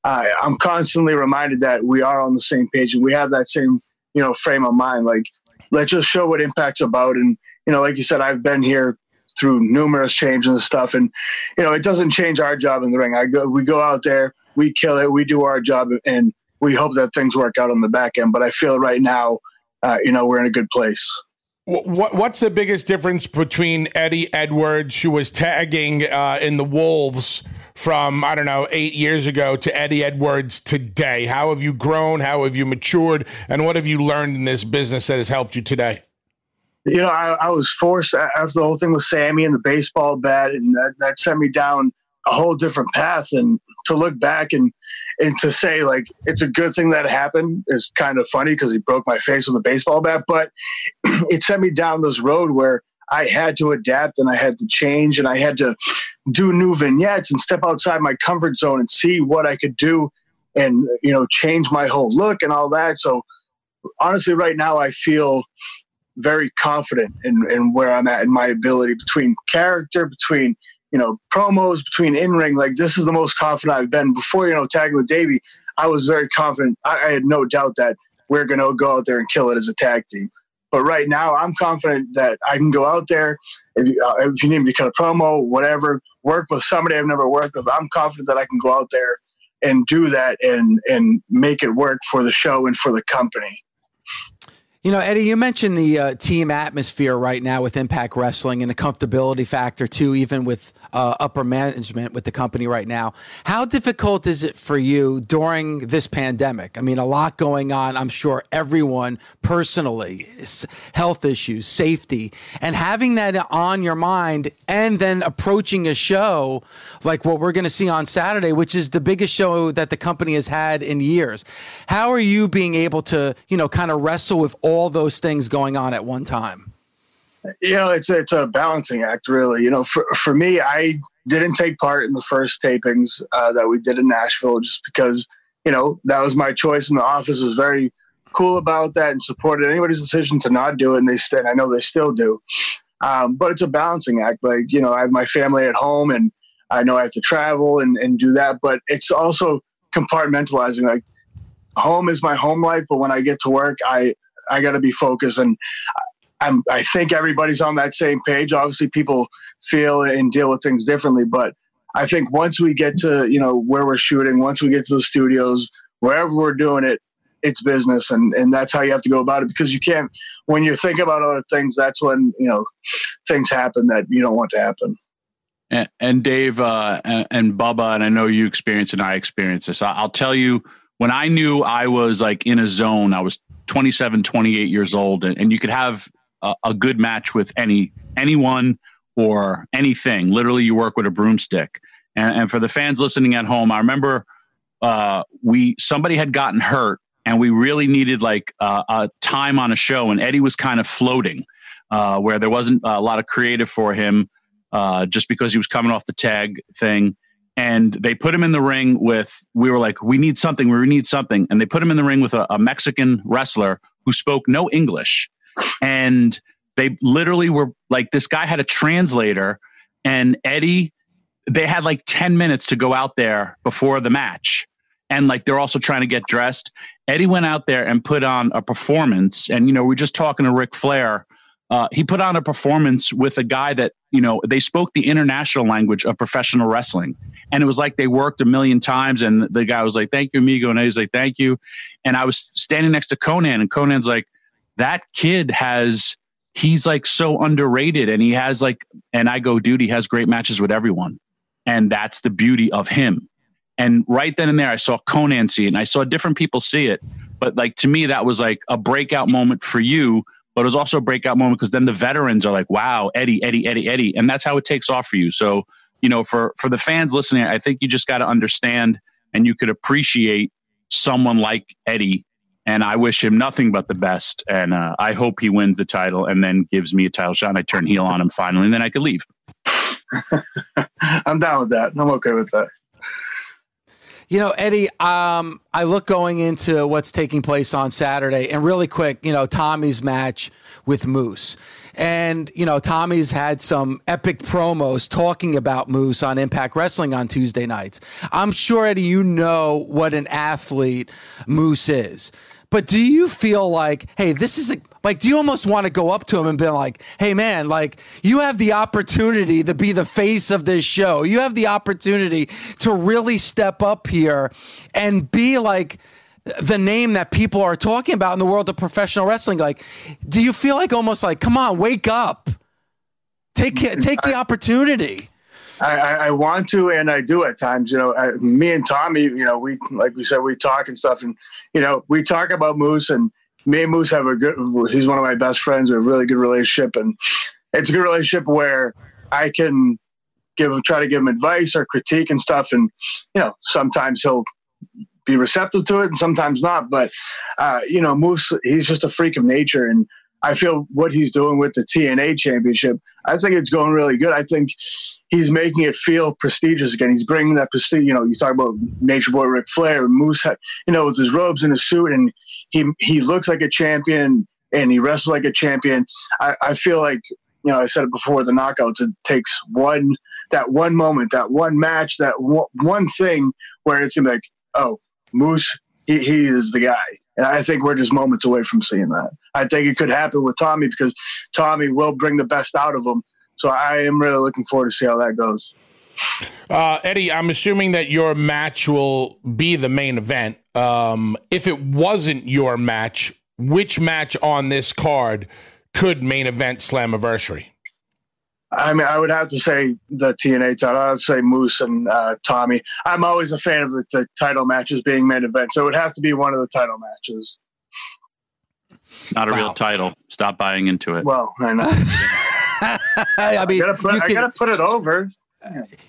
S9: uh, I'm constantly reminded that we are on the same page and we have that same, you know, frame of mind. Like, let's just show what Impact's about. And you know, like you said, I've been here through numerous changes and stuff, and you know, it doesn't change our job in the ring. I go, we go out there, we kill it, we do our job, and we hope that things work out on the back end. But I feel right now, uh, you know, we're in a good place.
S3: What, what's the biggest difference between Eddie Edwards, who was tagging uh, in the Wolves from, I don't know, eight years ago, to Eddie Edwards today? How have you grown? How have you matured? And what have you learned in this business that has helped you today?
S9: You know, I, I was forced after the whole thing with Sami and the baseball bat, and that, that sent me down a whole different path. And to look back and and to say like it's a good thing that happened is kind of funny because he broke my face with a baseball bat, but it sent me down this road where I had to adapt and I had to change and I had to do new vignettes and step outside my comfort zone and see what I could do and you know change my whole look and all that. So honestly, right now I feel very confident in, in where I'm at in my ability between character, between you know, promos between in ring. Like this is the most confident I've been before. You know, tagging with Davey, I was very confident. I, I had no doubt that we're going to go out there and kill it as a tag team. But right now, I'm confident that I can go out there. If you, uh, if you need me to cut a promo, whatever, work with somebody I've never worked with, I'm confident that I can go out there and do that and and make it work for the show and for the company.
S2: You know, Eddie, you mentioned the uh, team atmosphere right now with Impact Wrestling and the comfortability factor too, even with uh, upper management with the company right now. How difficult is it for you during this pandemic? I mean, a lot going on. I'm sure everyone personally, health issues, safety, and having that on your mind, and then approaching a show like what we're going to see on Saturday, which is the biggest show that the company has had in years. How are you being able to, you know, kind of wrestle with all all those things going on at one time?
S9: You know, it's it's a balancing act, really. You know, for for me, I didn't take part in the first tapings uh, that we did in Nashville just because you know that was my choice, and the office was very cool about that and supported anybody's decision to not do it. And they still, I know they still do. Um, but it's a balancing act. Like you know, I have my family at home, and I know I have to travel and, and do that. But it's also compartmentalizing. Like home is my home life, but when I get to work, I I got to be focused. And I'm, I think everybody's on that same page. Obviously, people feel and deal with things differently, but I think once we get to you know where we're shooting, once we get to the studios, wherever we're doing it, it's business, and and that's how you have to go about it because you can't. When you're thinking about other things, that's when you know things happen that you don't want to happen.
S5: And, Dave uh, and, and Bubba, and I know you experience and I experience this. I'll tell you when I knew I was like in a zone, I was 27, 28 years old, and, and you could have a, a, good match with any anyone or anything. Literally, you work with a broomstick. And, and for the fans listening at home, I remember uh, we somebody had gotten hurt, and we really needed like uh, a time on a show, and Eddie was kind of floating, uh, where there wasn't a lot of creative for him, uh, just because he was coming off the tag thing and they put him in the ring with we were like we need something we need something. And they put him in the ring with a, a mexican wrestler who spoke no english. And they literally were like this guy had a translator and eddie they had like 10 minutes to go out there before the match. And like they're also trying to get dressed. Eddie went out there and put on a performance. And you know we're just talking to Ric flair. Uh, he put on a performance with a guy that you know they spoke the international language of professional wrestling, and it was like they worked a million times. And the guy was like, "Thank you, amigo," and he was like, "Thank you." And I was standing next to Konnan, and Konnan's like, "That kid has." He's like so underrated, and he has like, and I go, dude, he has great matches with everyone, and that's the beauty of him. And right then and there, I saw Konnan see it, and I saw different people see it. But like to me, that was like a breakout moment for you but it was also a breakout moment because then the veterans are like, wow, Eddie, Eddie, Eddie, Eddie. And that's how it takes off for you. So, you know, for, for the fans listening, I think you just got to understand and you could appreciate someone like Eddie. And I wish him nothing but the best. And uh, I hope he wins the title and then gives me a title shot and I turn heel on him finally. And then I could leave.
S9: I'm down with that. I'm okay with that.
S2: You know, Eddie, um, I look going into what's taking place on Saturday, and really quick, you know, Tommy's match with Moose. And, you know, Tommy's had some epic promos talking about Moose on Impact Wrestling on Tuesday nights. I'm sure, Eddie, you know what an athlete Moose is. But do you feel like, hey, this is a, like, do you almost want to go up to him and be like, hey, man, like, you have the opportunity to be the face of this show. You have the opportunity to really step up here and be like, the name that people are talking about in the world of professional wrestling. Like, do you feel like almost like, come on, wake up, take take the opportunity?
S9: I, I, want to, and I do at times. You know, I, me and Tommy, you know, we like we said, we talk and stuff, and you know, we talk about Moose, and me and Moose have a good. He's one of my best friends. We have a really good relationship, and it's a good relationship where I can give him, try to give him advice or critique and stuff, and you know, sometimes he'll be receptive to it, and sometimes not. But uh, you know, Moose, he's just a freak of nature, and I feel what he's doing with the TNA championship, I think it's going really good. I think he's making it feel prestigious again. He's bringing that prestige. You know, you talk about Nature Boy Ric Flair, Moose, you know, with his robes and his suit, and he he looks like a champion and he wrestles like a champion. I, I feel like you know, I said it before the knockouts. It takes one that one moment, that one match, that one, one thing where it's like, oh, Moose, he, he is the guy. And I think we're just moments away from seeing that. I think it could happen with Tommy because Tommy will bring the best out of him. So I am really looking forward to see how that goes.
S3: Uh, Eddie, I'm assuming that your match will be the main event. Um, if it wasn't your match, which match on this card could main event Slammiversary?
S9: I mean, I would have to say the TNA title. I would say Moose and uh, Tommy. I'm always a fan of the, the, title matches being main event, so it would have to be one of the title matches.
S5: Not a wow. real title. Stop buying into it.
S9: Well, I know. I mean, I gotta, put, I gotta put it over.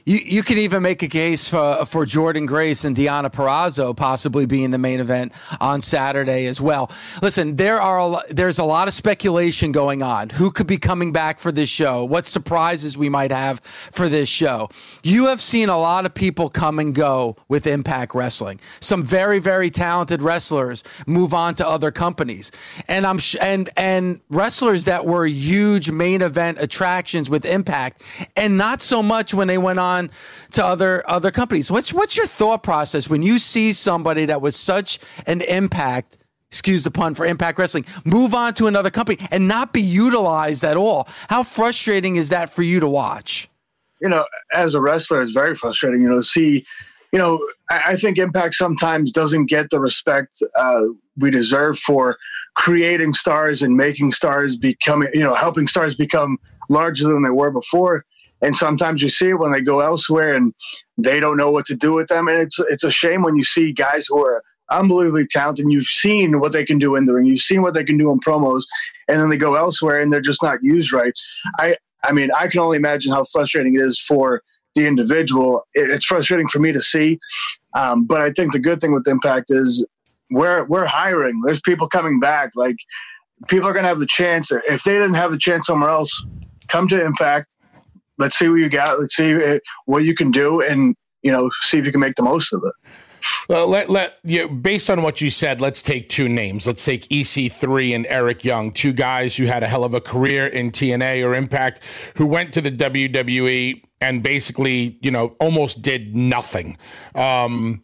S2: You you can even make a case for for Jordynne Grace and Deonna Purrazzo possibly being the main event on Saturday as well. Listen, there are a, there's a lot of speculation going on. Who could be coming back for this show? What surprises we might have for this show? You have seen a lot of people come and go with Impact Wrestling. Some very very talented wrestlers move on to other companies, and I'm sh- and and wrestlers that were huge main event attractions with Impact, and not so much when when they went on to other other companies. What's what's your thought process when you see somebody that was such an impact? Excuse the pun for Impact Wrestling. Move on to another company and not be utilized at all. How frustrating is that for you to watch?
S9: You know, as a wrestler, it's very frustrating. You know, see, you know, I, think Impact sometimes doesn't get the respect uh, we deserve for creating stars and making stars becoming, you know, helping stars become larger than they were before. And sometimes you see it when they go elsewhere and they don't know what to do with them. And it's it's a shame when you see guys who are unbelievably talented. You've seen what they can do in the ring. You've seen what they can do in promos, and then they go elsewhere and they're just not used right. I I mean, I can only imagine how frustrating it is for the individual. It's frustrating for me to see, um, but I think the good thing with Impact is we're we're hiring. There's people coming back. Like people are going to have the chance. If they didn't have the chance somewhere else, come to Impact let's see what you got. Let's see uh, what you can do, and you know, see if you can make the most of it.
S3: Well, let let you based on what you said, let's take two names. Let's take EC3 and Eric Young, two guys who had a hell of a career in TNA or Impact, who went to the WWE and basically, you know, almost did nothing. Um,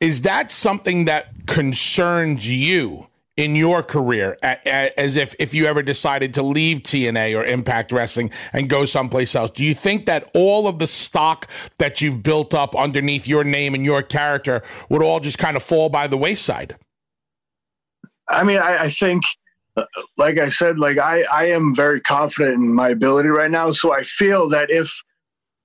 S3: is that something that concerns you in your career as if if you ever decided to leave TNA or Impact Wrestling and go someplace else? Do you think that all of the stock that you've built up underneath your name and your character would all just kind of fall by the wayside?
S9: I mean, I, I think, uh, like I said, like I, I am very confident in my ability right now. So I feel that if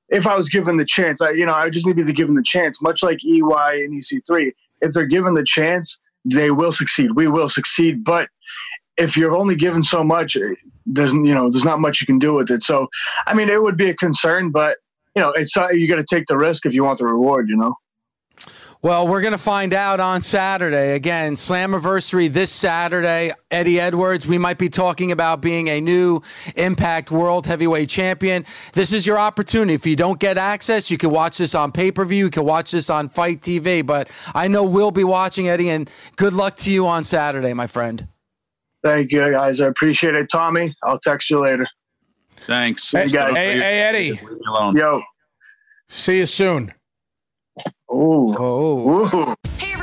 S9: if I was given the chance, I you know I just need to be given the chance, much like EY and EC3. If they're given the chance, they will succeed. We will succeed. But if you're only given so much, there's you know there's not much you can do with it. So I mean, it would be a concern, but you know, it's uh, you got to take the risk if you want the reward. You know.
S2: Well, we're going to find out on Saturday. Again, Slammiversary this Saturday. Eddie Edwards, we might be talking about being a new Impact World Heavyweight Champion. This is your opportunity. If you don't get AXS, you can watch this on pay per view. You can watch this on FITE TV. But I know we'll be watching, Eddie, and good luck to you on Saturday, my friend.
S9: Thank you, guys. I appreciate it. Tommy, I'll text you later.
S5: Thanks.
S3: Hey, hey, hey Eddie.
S9: Yo.
S3: See you soon.
S9: Ooh.
S2: Oh.
S7: Hey everyone,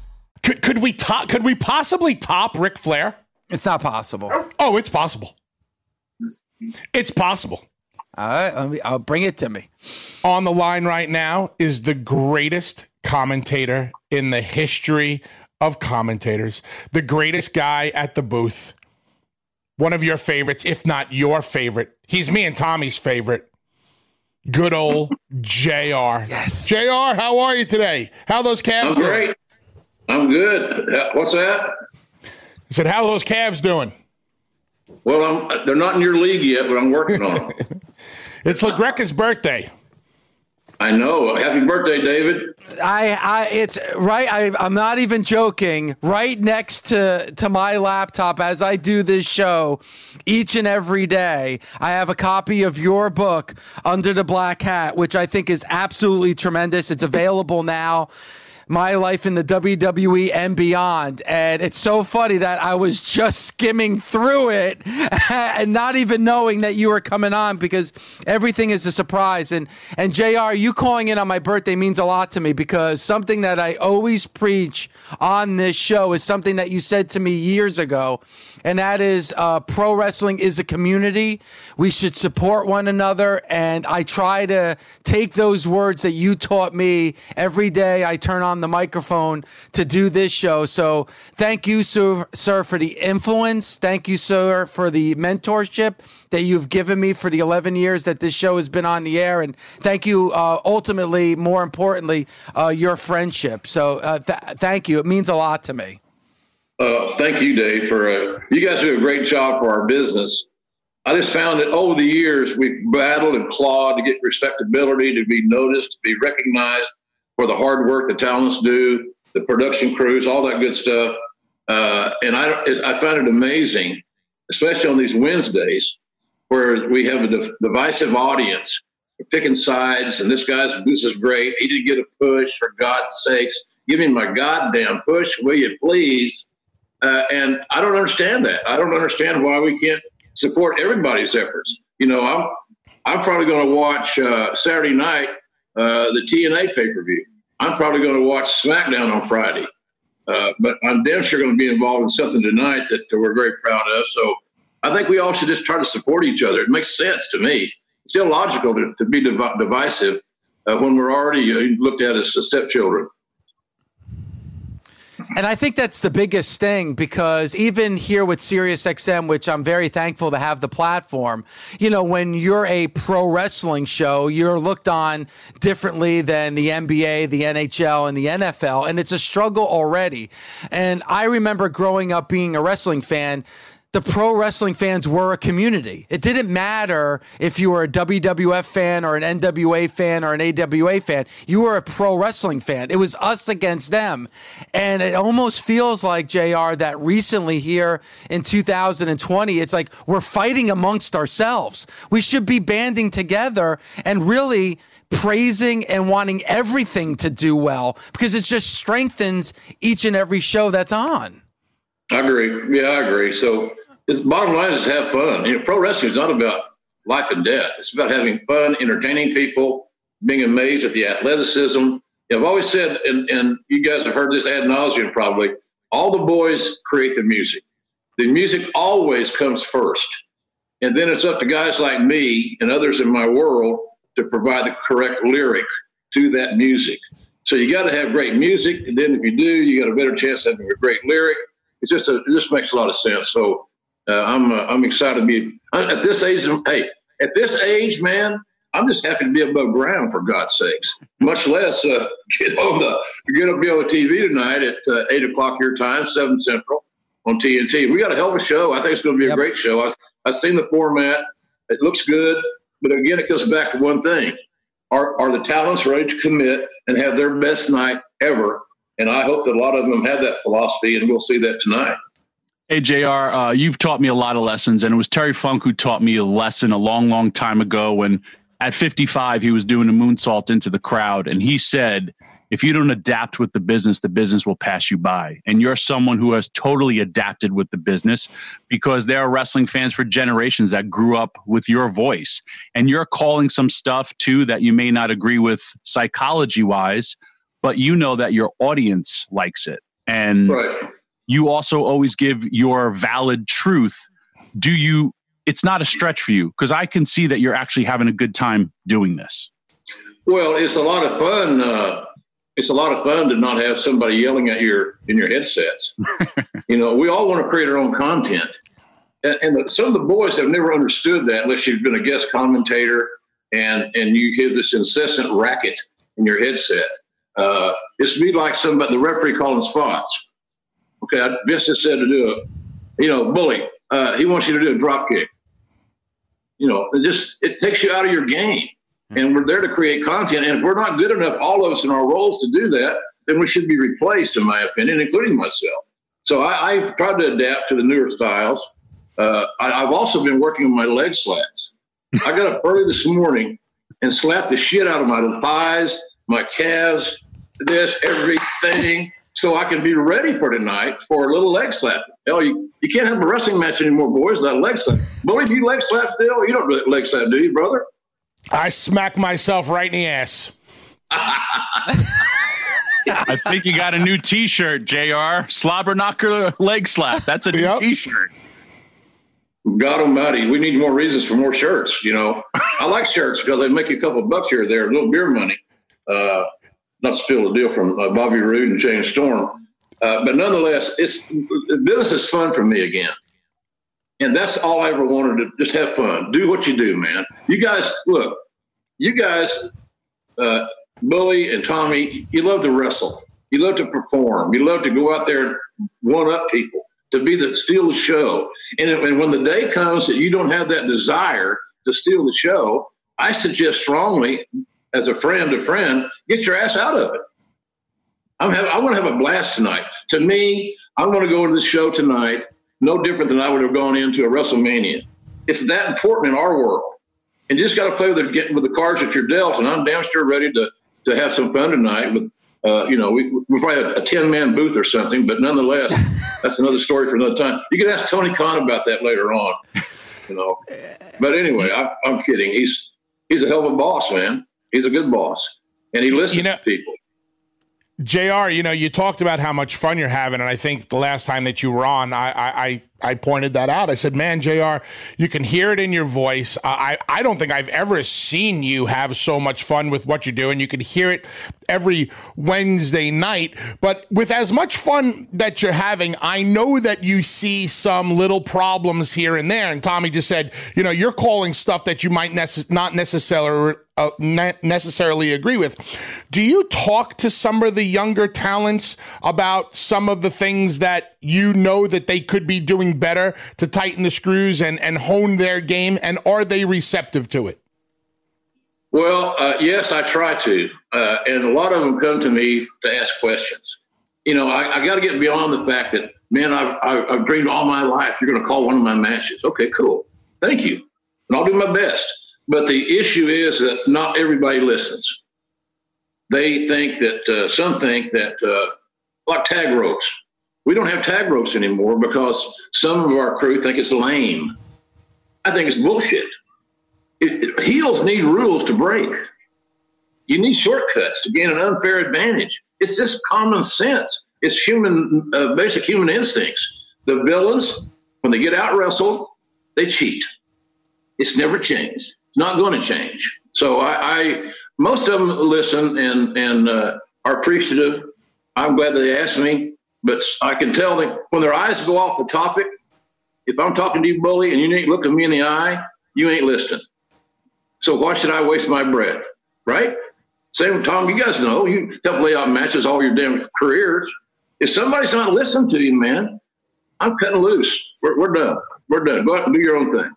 S3: Could, could we top? Could we possibly top Ric Flair?
S2: It's not possible.
S3: Oh, it's possible. It's possible.
S2: All right, let me, I'll bring it to me.
S3: On the line right now is the greatest commentator in the history of commentators, the greatest guy at the booth, one of your favorites, if not your favorite. He's me and Tommy's favorite. Good old JR.
S2: Yes.
S3: JR, how are you today? How those calves
S10: I'm great. I'm good. What's that?
S3: I said, how are those calves doing?
S10: Well, I'm, they're not in your league yet, but I'm working on them.
S3: It's LaGreca's birthday.
S10: I know. Happy birthday, David.
S2: I, I, it's right. I, I'm not even joking. Right next to to my laptop as I do this show, each and every day, I have a copy of your book, Under the Black Hat, which I think is absolutely tremendous. It's available now. My life in the WWE and beyond. And it's so funny that I was just skimming through it and not even knowing that you were coming on because everything is a surprise. And and JR, you calling in on my birthday means a lot to me because something that I always preach on this show is something that you said to me years ago. And that is uh, pro wrestling is a community. We should support one another. And I try to take those words that you taught me every day. I turn on the microphone to do this show. So thank you, sir, sir, for the influence. Thank you, sir, for the mentorship that you've given me for the 11 years that this show has been on the air. And thank you, uh, ultimately, more importantly, uh, your friendship. So uh, th- thank you. It means a lot to me.
S10: Uh, thank you, Dave, for uh, you guys do a great job for our business. I just found that over the years we've battled and clawed to get respectability, to be noticed, to be recognized for the hard work the talents do, the production crews, all that good stuff. Uh, and I, I find it amazing, especially on these Wednesdays, where we have a div- divisive audience picking sides, and this guy's this is great. He didn't get a push for God's sakes. Give me my goddamn push, will you please? Uh, and I don't understand that. I don't understand why we can't support everybody's efforts. You know, I'm I'm probably going to watch uh, Saturday night uh, the TNA pay per view. I'm probably going to watch SmackDown on Friday. Uh, but I'm damn sure going to be involved in something tonight that we're very proud of. So I think we all should just try to support each other. It makes sense to me. It's illogical to, to be div- divisive uh, when we're already uh, looked at as stepchildren.
S2: And I think that's the biggest thing because even here with SiriusXM, which I'm very thankful to have the platform, you know, when you're a pro wrestling show, you're looked on differently than the NBA, the NHL, and the NFL. And it's a struggle already. And I remember growing up being a wrestling fan the pro wrestling fans were a community. It didn't matter if you were a WWF fan or an NWA fan or an AWA fan. You were a pro wrestling fan. It was us against them. And it almost feels like, JR, that recently here in 2020, it's like we're fighting amongst ourselves. We should be banding together and really praising and wanting everything to do well because it just strengthens each and every show that's on.
S10: I agree. Yeah, I agree. So it's bottom line is have fun. You know, pro wrestling is not about life and death. It's about having fun, entertaining people, being amazed at the athleticism. I've always said, and, and you guys have heard this ad nauseum probably, all the boys create the music. The music always comes first. And then it's up to guys like me and others in my world to provide the correct lyric to that music. So you got to have great music. And then if you do, you got a better chance of having a great lyric. It just, it just makes a lot of sense. So uh, I'm uh, I'm excited to be at this age. Hey, at this age, man, I'm just happy to be above ground for God's sakes. Much less uh, get on the get up be on the TV tonight at uh, eight o'clock your time, seven central on TNT. We got a hell of a show. I think it's going to be a yep. great show. I've, I've seen the format. It looks good, but again, it comes back to one thing: are are the talents ready to commit and have their best night ever? And I hope that a lot of them have that philosophy, and we'll see that tonight.
S5: Hey, JR, uh, you've taught me a lot of lessons, and it was Terry Funk who taught me a lesson a long, long time ago when at 55 he was doing a moonsault into the crowd. And he said, if you don't adapt with the business, the business will pass you by. And you're someone who has totally adapted with the business because there are wrestling fans for generations that grew up with your voice. And you're calling some stuff too that you may not agree with psychology wise, but you know that your audience likes it. And right you also always give your valid truth. Do you? It's not a stretch for you because I can see that you're actually having a good time doing this.
S10: Well, it's a lot of fun. Uh, it's a lot of fun to not have somebody yelling at your in your headsets. you know, we all want to create our own content, and, and the, some of the boys have never understood that unless you've been a guest commentator and and you hear this incessant racket in your headset. Uh, it's be like somebody the referee calling spots. Okay, Vince has said to do a, you know, bully. Uh, he wants you to do a drop kick. You know, it just it takes you out of your game. And we're there to create content. And if we're not good enough, all of us in our roles to do that, then we should be replaced, in my opinion, including myself. So I, have tried to adapt to the newer styles. Uh, I, have also been working on my leg slats. I got up early this morning and slapped the shit out of my thighs, my calves, this, everything so I can be ready for tonight for a little leg slap. Hell, you, you can't have a wrestling match anymore, boys. That leg slap. Bully, do you leg slap still? You don't leg slap, do you, brother?
S3: I smack myself right in the ass.
S5: I think you got a new T-shirt, Jr. Slobber knocker leg slap. That's a new yep. T-shirt.
S10: God Almighty, we need more reasons for more shirts. You know, I like shirts because they make you a couple bucks here or there, a little beer money. Uh, not to steal a deal from uh, Bobby Roode and James Storm. Uh, but nonetheless, it's business is fun for me again. And that's all I ever wanted to just have fun. Do what you do, man. You guys, look, you guys, uh, Bully and Tommy, you love to wrestle. You love to perform. You love to go out there and one up people, to be the steal the show. And, and when the day comes that you don't have that desire to steal the show, I suggest strongly as a friend to friend, get your ass out of it. I'm having, I want to have a blast tonight. To me, I want to go into the show tonight no different than I would have gone into a WrestleMania. It's that important in our world. And you just got to play with the, with the cards that you're dealt. And I'm damn sure ready to, to have some fun tonight with, uh, you know, we, we probably have a 10 man booth or something, but nonetheless, that's another story for another time. You can ask Tony Khan about that later on, you know. But anyway, I, I'm kidding. He's, he's a hell of a boss, man. He's a good boss, and he listens you know, to people.
S3: Jr., you know, you talked about how much fun you're having, and I think the last time that you were on, I I I pointed that out. I said, "Man, Jr., you can hear it in your voice. I I don't think I've ever seen you have so much fun with what you're doing. You can hear it every Wednesday night. But with as much fun that you're having, I know that you see some little problems here and there. And Tommy just said, you know, you're calling stuff that you might not necessarily uh, ne- necessarily agree with. Do you talk to some of the younger talents about some of the things that you know that they could be doing better to tighten the screws and, and hone their game? And are they receptive to it?
S10: Well, uh, yes, I try to. Uh, and a lot of them come to me to ask questions. You know, I, I got to get beyond the fact that, man, I've, I've dreamed all my life you're going to call one of my matches. Okay, cool. Thank you. And I'll do my best. But the issue is that not everybody listens. They think that, uh, some think that, uh, like tag ropes. We don't have tag ropes anymore because some of our crew think it's lame. I think it's bullshit. It, it, heels need rules to break. You need shortcuts to gain an unfair advantage. It's just common sense. It's human, uh, basic human instincts. The villains, when they get out wrestled, they cheat. It's never changed. It's not going to change. So I, I most of them listen and and uh, are appreciative. I'm glad they asked me, but I can tell them when their eyes go off the topic. If I'm talking to you, bully, and you ain't looking me in the eye, you ain't listening. So why should I waste my breath? Right? Same Tom. You guys know you help lay out matches all your damn careers. If somebody's not listening to you, man, I'm cutting loose. We're, we're done. We're done. Go out and do your own thing.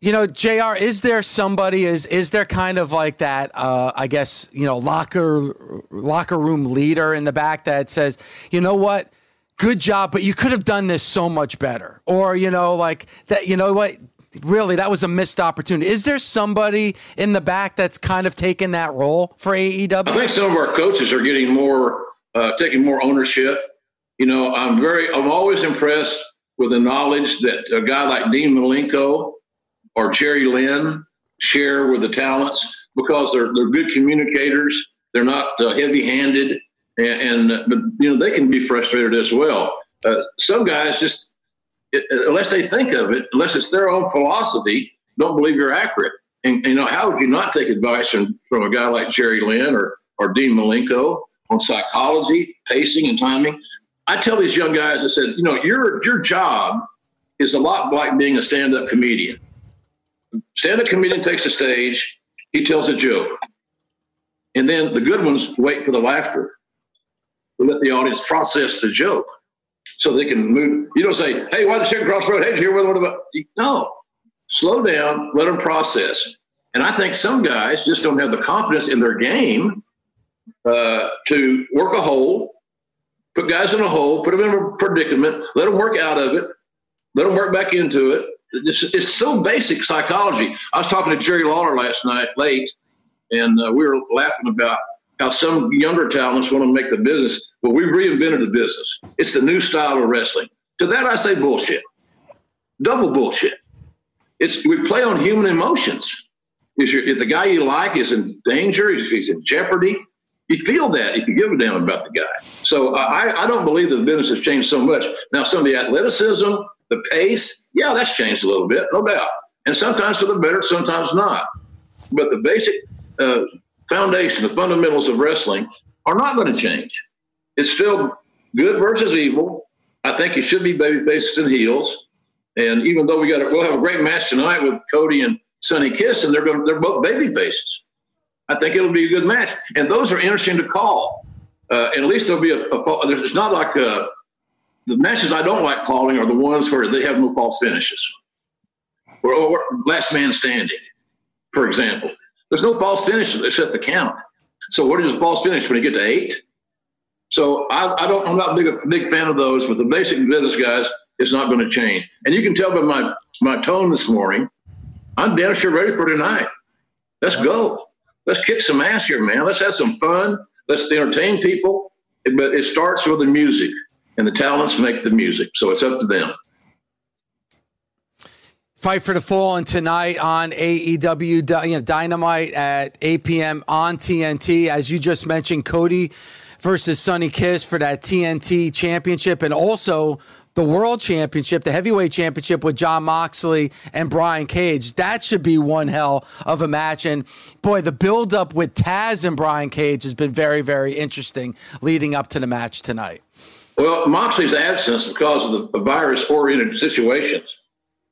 S2: You know, Jr. Is there somebody? Is is there kind of like that? Uh, I guess you know, locker locker room leader in the back that says, you know what, good job, but you could have done this so much better, or you know, like that. You know what? Really, that was a missed opportunity. Is there somebody in the back that's kind of taken that role for AEW?
S10: I think some of our coaches are getting more, uh, taking more ownership. You know, I'm very, I'm always impressed with the knowledge that a guy like Dean Malenko or Jerry Lynn share with the talents because they're they're good communicators. They're not uh, heavy-handed, and, and, but you know they can be frustrated as well. Uh, some guys just it, unless they think of it, unless it's their own philosophy, don't believe you're accurate. And, you know how would you not take advice from, from a guy like Jerry Lynn or or Dean Malenko on psychology, pacing, and timing? I tell these young guys, I said, you know, your your job is a lot like being a stand-up comedian stand-up comedian takes the stage, he tells a joke. And then the good ones wait for the laughter to let the audience process the joke so they can move. You don't say, hey, why the chicken cross the road? Hey, hear what about? No. Slow down, let them process. And I think some guys just don't have the confidence in their game uh, to work a hole, put guys in a hole, put them in a predicament, let them work out of it, let them work back into it, it's, it's so basic psychology. I was talking to Jerry Lawler last night late, and uh, we were laughing about how some younger talents want to make the business. Well, we've reinvented the business. It's the new style of wrestling. To that, I say bullshit. Double bullshit. It's we play on human emotions. If, if the guy you like is in danger, if he's in jeopardy, you feel that if you give a damn about the guy. So I, I don't believe that the business has changed so much. Now, some of the athleticism, the pace, yeah, that's changed a little bit, no doubt. And sometimes for the better, sometimes not. But the basic uh, foundation, the fundamentals of wrestling are not going to change. It's still good versus evil. I think it should be baby faces and heels. And even though we got, a, we'll have a great match tonight with Cody and Sonny Kiss, and they're going, they're both baby faces. I think it'll be a good match, and those are interesting to call. Uh, and at least there'll be a, a it's not like a, uh, the matches I don't like calling are the ones where they have no false finishes. Or, or last man standing, for example. There's no false finishes except the count. So what is a false finish when you get to eight? So I, I don't. I'm not a big, big fan of those. But the basic business guys, it's not going to change. And you can tell by my my tone this morning, I'm damn sure ready for tonight. Let's go. Let's kick some ass here, man. Let's have some fun. Let's entertain people. But it starts with the music and the talents make the music. So it's up to them.
S2: Fight for the Fallen tonight on AEW Dynamite at 8 p.m. on TNT. As you just mentioned, Cody versus Sonny Kiss for that TNT championship, and also the world championship, the heavyweight championship with Jon Moxley and Brian Cage. That should be one hell of a match. And boy, the build up with Taz and Brian Cage has been very, very interesting leading up to the match tonight.
S10: Well, Moxley's absence because of the virus-oriented situations,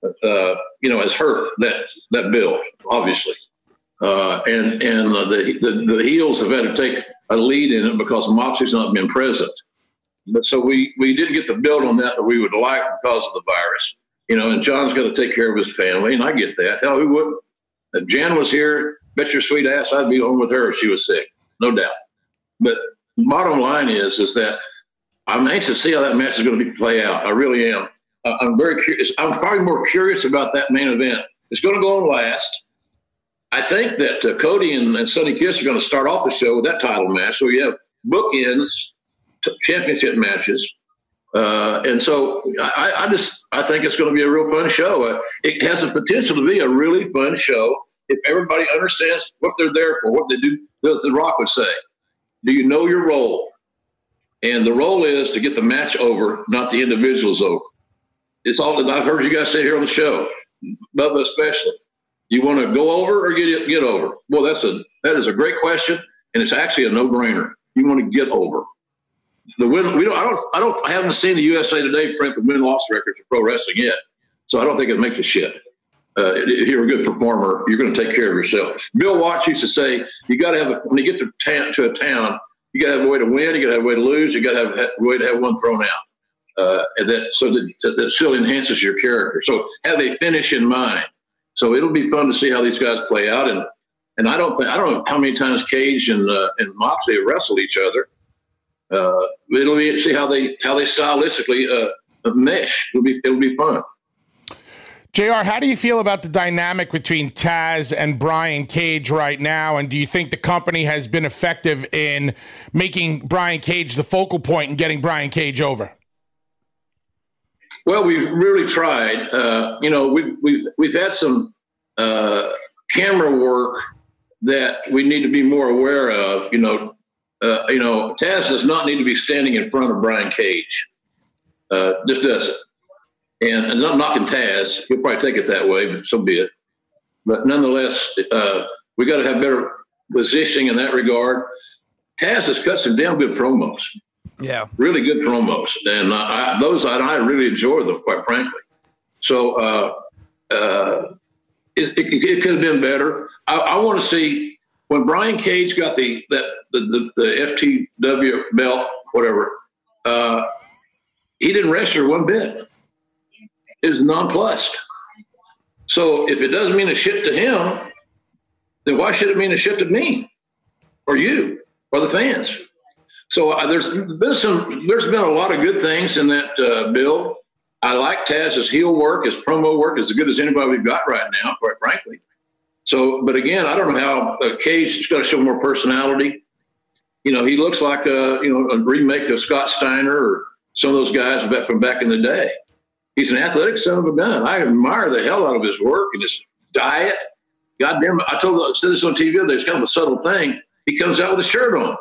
S10: uh, you know, has hurt that that build obviously, uh, and and the, the the heels have had to take a lead in it because Moxley's not been present. But so we we didn't get the build on that that we would like because of the virus, you know. And John's got to take care of his family, and I get that. Hell, who wouldn't? If Jan was here, bet your sweet ass I'd be home with her if she was sick, no doubt. But bottom line is is that I'm anxious to see how that match is going to be play out. I really am. I'm very curious. I'm probably more curious about that main event. It's going to go on last. I think that uh, Cody and, and Sonny Kiss are going to start off the show with that title match. So we have bookends, t- championship matches. Uh, and so I, I, just I think it's going to be a real fun show. Uh, it has the potential to be a really fun show if everybody understands what they're there for, what they do. As The Rock would say, "Do you know your role?" And the role is to get the match over, not the individuals over. It's all that I've heard you guys say here on the show, Bubba especially. You want to go over or get get over? Well, that's a that is a great question, and it's actually a no brainer. You want to get over. The win. We don't. I don't. I don't. I haven't seen the USA Today print the win loss records for pro wrestling yet, so I don't think it makes a shit. Uh, if you're a good performer, you're going to take care of yourself. Bill Watts used to say, "You got to have a, when you get to, to a town, you got to have a way to win. You got to have a way to lose. You got to have a way to have one thrown out, uh, and that so that that still enhances your character. So have a finish in mind. So it'll be fun to see how these guys play out. And and I don't think I don't know how many times Cage and uh, and Moxley wrestled each other. Uh, it'll be see how they how they stylistically uh, mesh. It'll be it'll be fun.
S3: JR, how do you feel about the dynamic between Taz and Brian Cage right now? And do you think the company has been effective in making Brian Cage the focal point and getting Brian Cage over?
S10: Well, we've really tried. Uh, you know, we've, we've, we've had some uh, camera work that we need to be more aware of. You know, uh, you know, Taz does not need to be standing in front of Brian Cage. Uh, just doesn't. And, and not knocking Taz, he'll probably take it that way, but so be it. But nonetheless, uh, we got to have better positioning in that regard. Taz has cut some damn good promos.
S2: Yeah,
S10: really good promos, and I, those I, I, really enjoy them, quite frankly. So uh, uh, it, it, it, could have been better. I, I want to see when Brian Cage got the that the the, the FTW belt, whatever. Uh, he didn't wrestle one bit is nonplussed. So if it doesn't mean a shit to him, then why should it mean a shit to me or you or the fans? So uh, there's been some, there's been a lot of good things in that uh, bill. I like Taz's heel work, his promo work is as good as anybody we've got right now, quite frankly. So, but again, I don't know how uh, Cage has got to show more personality. You know, he looks like a you know a remake of Scott Steiner or some of those guys from back in the day he's an athletic son of a gun. I admire the hell out of his work and his diet. God damn it. I told I said this on TV, there's kind of a subtle thing. He comes out with a shirt on.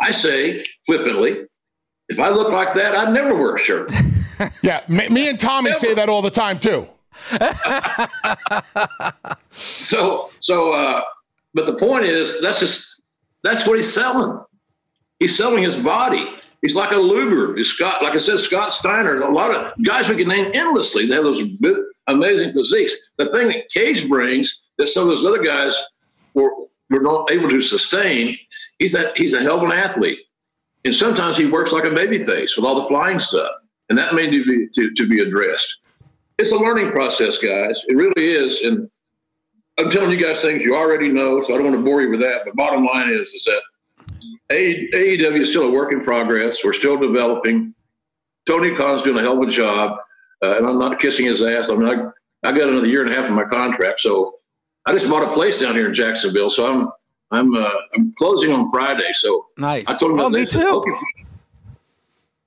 S10: I say flippantly, if I look like that, I'd never wear a shirt.
S3: yeah, me, me and Tommy never. say that all the time too.
S10: so, so, uh, but the point is, that's just that's what he's selling. He's selling his body. He's like a Luger. He's Scott, like I said, Scott Steiner. A lot of guys we can name endlessly. They have those amazing physiques. The thing that Cage brings that some of those other guys were, were not able to sustain, he's a, he's a hell of an athlete. And sometimes he works like a baby face with all the flying stuff. And that may need to to, to be addressed. It's a learning process, guys. It really is. And I'm telling you guys things you already know, so I don't want to bore you with that. But bottom line is, is that AEW is still a work in progress. We're still developing. Tony Khan's doing a hell of a job, uh, and I'm not kissing his ass. I'm not. I got another year and a half in my contract, so I just bought a place down here in Jacksonville. So I'm I'm uh, I'm closing on Friday. So
S2: nice.
S10: I told him,
S2: oh, me too.
S10: Hope you,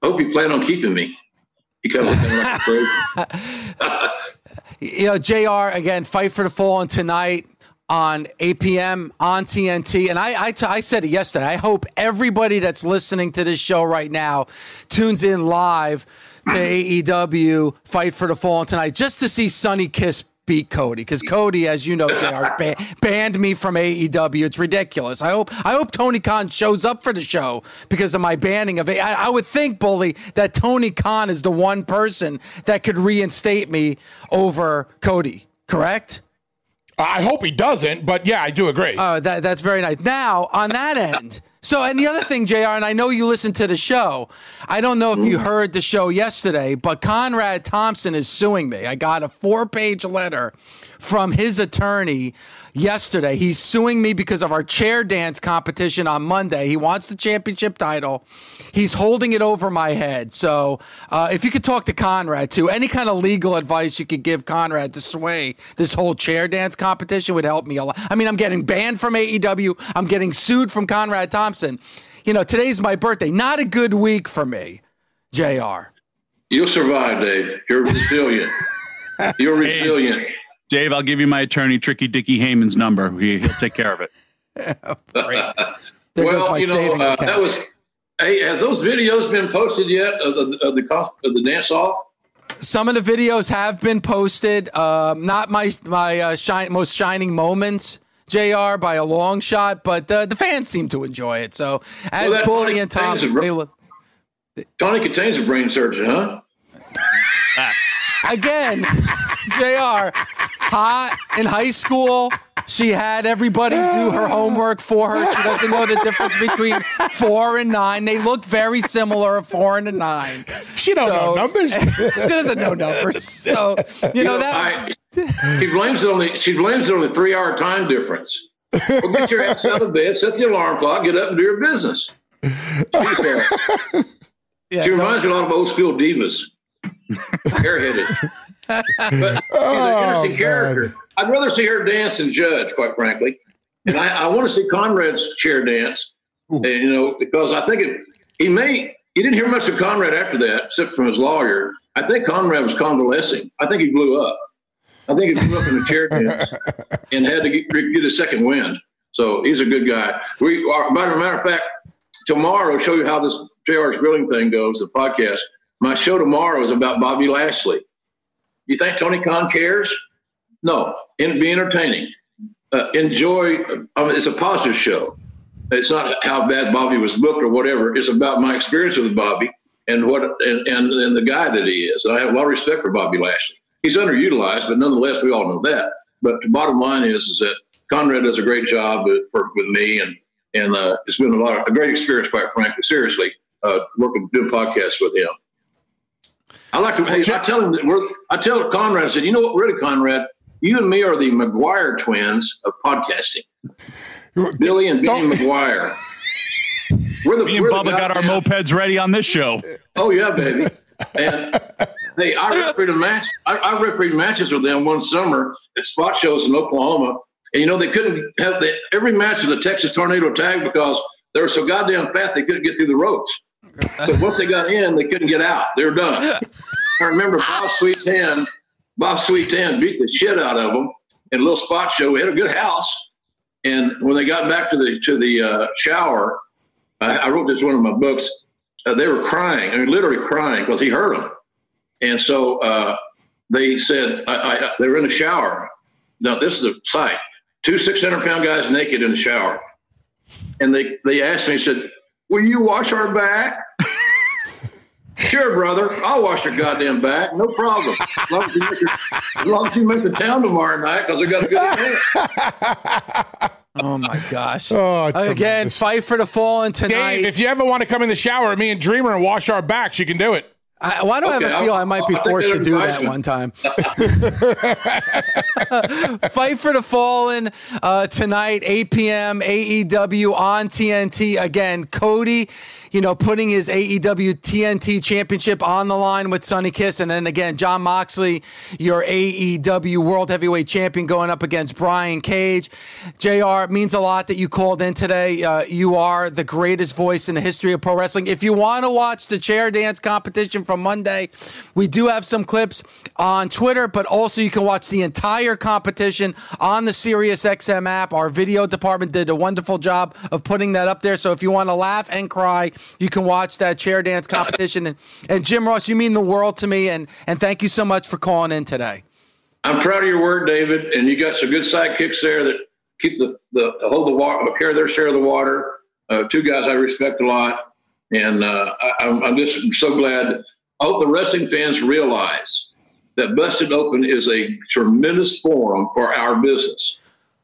S10: hope you plan on keeping me because like
S2: you know, Jr. Again, fight for the fallen tonight on APM on TNT. And I, I, t- I said it yesterday. I hope everybody that's listening to this show right now tunes in live to AEW Fight for the Fall tonight just to see Sonny Kiss beat Cody because Cody, as you know, Jr. Ban- banned me from AEW. It's ridiculous. I hope I hope Tony Khan shows up for the show because of my banning of it. I would think, Bully, that Tony Khan is the one person that could reinstate me over Cody. Correct?
S3: I hope he doesn't, but yeah, I do agree.
S2: Uh, that, that's very nice. Now, on that end, so, and the other thing, JR, and I know you listened to the show. I don't know if you heard the show yesterday, but Conrad Thompson is suing me. I got a four page letter from his attorney yesterday. He's suing me because of our chair dance competition on Monday. He wants the championship title. He's holding it over my head. So, uh, if you could talk to Conrad too, any kind of legal advice you could give Conrad to sway this whole chair dance competition would help me a lot. I mean, I'm getting banned from AEW. I'm getting sued from Conrad Thompson. You know, today's my birthday. Not a good week for me, JR.
S10: You'll survive, Dave. You're resilient. You're resilient.
S5: Dave, I'll give you my attorney, Tricky Dicky Heyman's number. He, will take care of it.
S2: There goes
S10: well,
S2: my
S10: you know,
S2: savings
S10: uh,
S2: account.
S10: that was. Hey, have those videos been posted yet of the of the, cos- of the dance off?
S2: Some of the videos have been posted. Um, not my my uh, shine, most shining moments, Jr. by a long shot, but uh, the fans seem to enjoy it. So as
S10: that
S2: Bully
S10: Tony
S2: and Tom,
S10: a
S2: they look
S10: Tony contains a brain surgeon, huh?
S2: again, Jr. Hot in high school. She had everybody do her homework for her. She doesn't know the difference between four and nine. They look very similar, four and a nine.
S3: She don't know numbers.
S2: she doesn't know numbers. So you know that.
S10: I, she blames it on the she blames it on the three hour time difference. Well, get your ass out of bed, set the alarm clock, get up and do your business. She's there. she reminds me a lot of old school divas, airheaded. But oh, she's an
S3: Oh,
S10: interesting character. I'd rather see her dance than judge, quite frankly. And I, I want to see Conrad's chair dance, and, you know, because I think it, he may. You didn't hear much of Conrad after that, except from his lawyer. I think Conrad was convalescing. I think he blew up. I think he blew up in the chair dance and had to get, get a second wind. So he's a good guy. We are, by a matter of fact, tomorrow show you how this JR's grilling thing goes. The podcast. My show tomorrow is about Bobby Lashley. You think Tony Khan cares? No, and be entertaining. Uh, enjoy. I mean, it's a positive show. It's not how bad Bobby was booked or whatever. It's about my experience with Bobby and what and, and and the guy that he is. And I have a lot of respect for Bobby Lashley. He's underutilized, but nonetheless, we all know that. But the bottom line is, is that Conrad does a great job with, for, with me, and and uh, it's been a lot of, a great experience, quite frankly. Seriously, uh, working doing podcasts with him. I like to. Hey, I tell him that we're. I tell Conrad. I said, you know what, really, Conrad, you and me are the McGuire twins of podcasting. Billy and Benny McGuire. We're the,
S5: Me and
S10: we're the
S5: Bubba got our
S10: goddamn-
S5: mopeds ready on this show.
S10: Oh yeah, baby. And hey, I refereed a match. I, I refereed matches with them one summer at spot shows in Oklahoma. And you know they couldn't have the, every match was a Texas tornado tag because they were so goddamn fat they couldn't get through the ropes. So once they got in, they couldn't get out. They were done. I remember Bob Sweetan. Bob Sweetan beat the shit out of them in a little spot show. We had a good house. And when they got back to the to the uh, shower, I, I wrote this one of my books. Uh, they were crying, I mean, literally crying because he hurt them. And so uh, they said I, I, they were in the shower. Now this is a sight: two six hundred pound guys naked in the shower. And they they asked me, said, "Will you wash our back?" Sure, brother. I'll wash your goddamn back. No problem. As long as you make, your, as long as you make the town tomorrow night because I got a good event.
S2: Oh my gosh!
S3: Oh,
S2: Again, fight for the fallen tonight.
S3: Dave, if you ever want to come in the shower with me and Dreamer and wash our backs, you can do it.
S2: I, why do I
S3: Okay,
S2: have a feel
S3: I'll-
S2: I might be
S3: I'll
S2: forced to do that one time? Fight for the Fallen uh, tonight, 8 p.m. AEW on TNT. Again, Cody, you know, putting his AEW TNT championship on the line with Sonny Kiss. And then again, Jon Moxley, your AEW World Heavyweight Champion, going up against Brian Cage. JR, it means a lot that you called in today. Uh, you are the greatest voice in the history of pro wrestling. If you want to watch the chair dance competition from Monday, we do have some clips on Twitter, but also you can watch the entire competition on the SiriusXM app. Our video department did a wonderful job of putting that up there. So if you want to laugh and cry you can watch that chair dance competition. And, and Jim Ross, you mean the world to me. And, and thank you so much for calling in today.
S10: I'm proud of your work, David. And you got some good sidekicks there that keep the, the hold the water, carry their share of the water. Uh, two guys I respect a lot. And uh, I, I'm just so glad. I hope the wrestling fans realize that Busted Open is a tremendous forum for our business.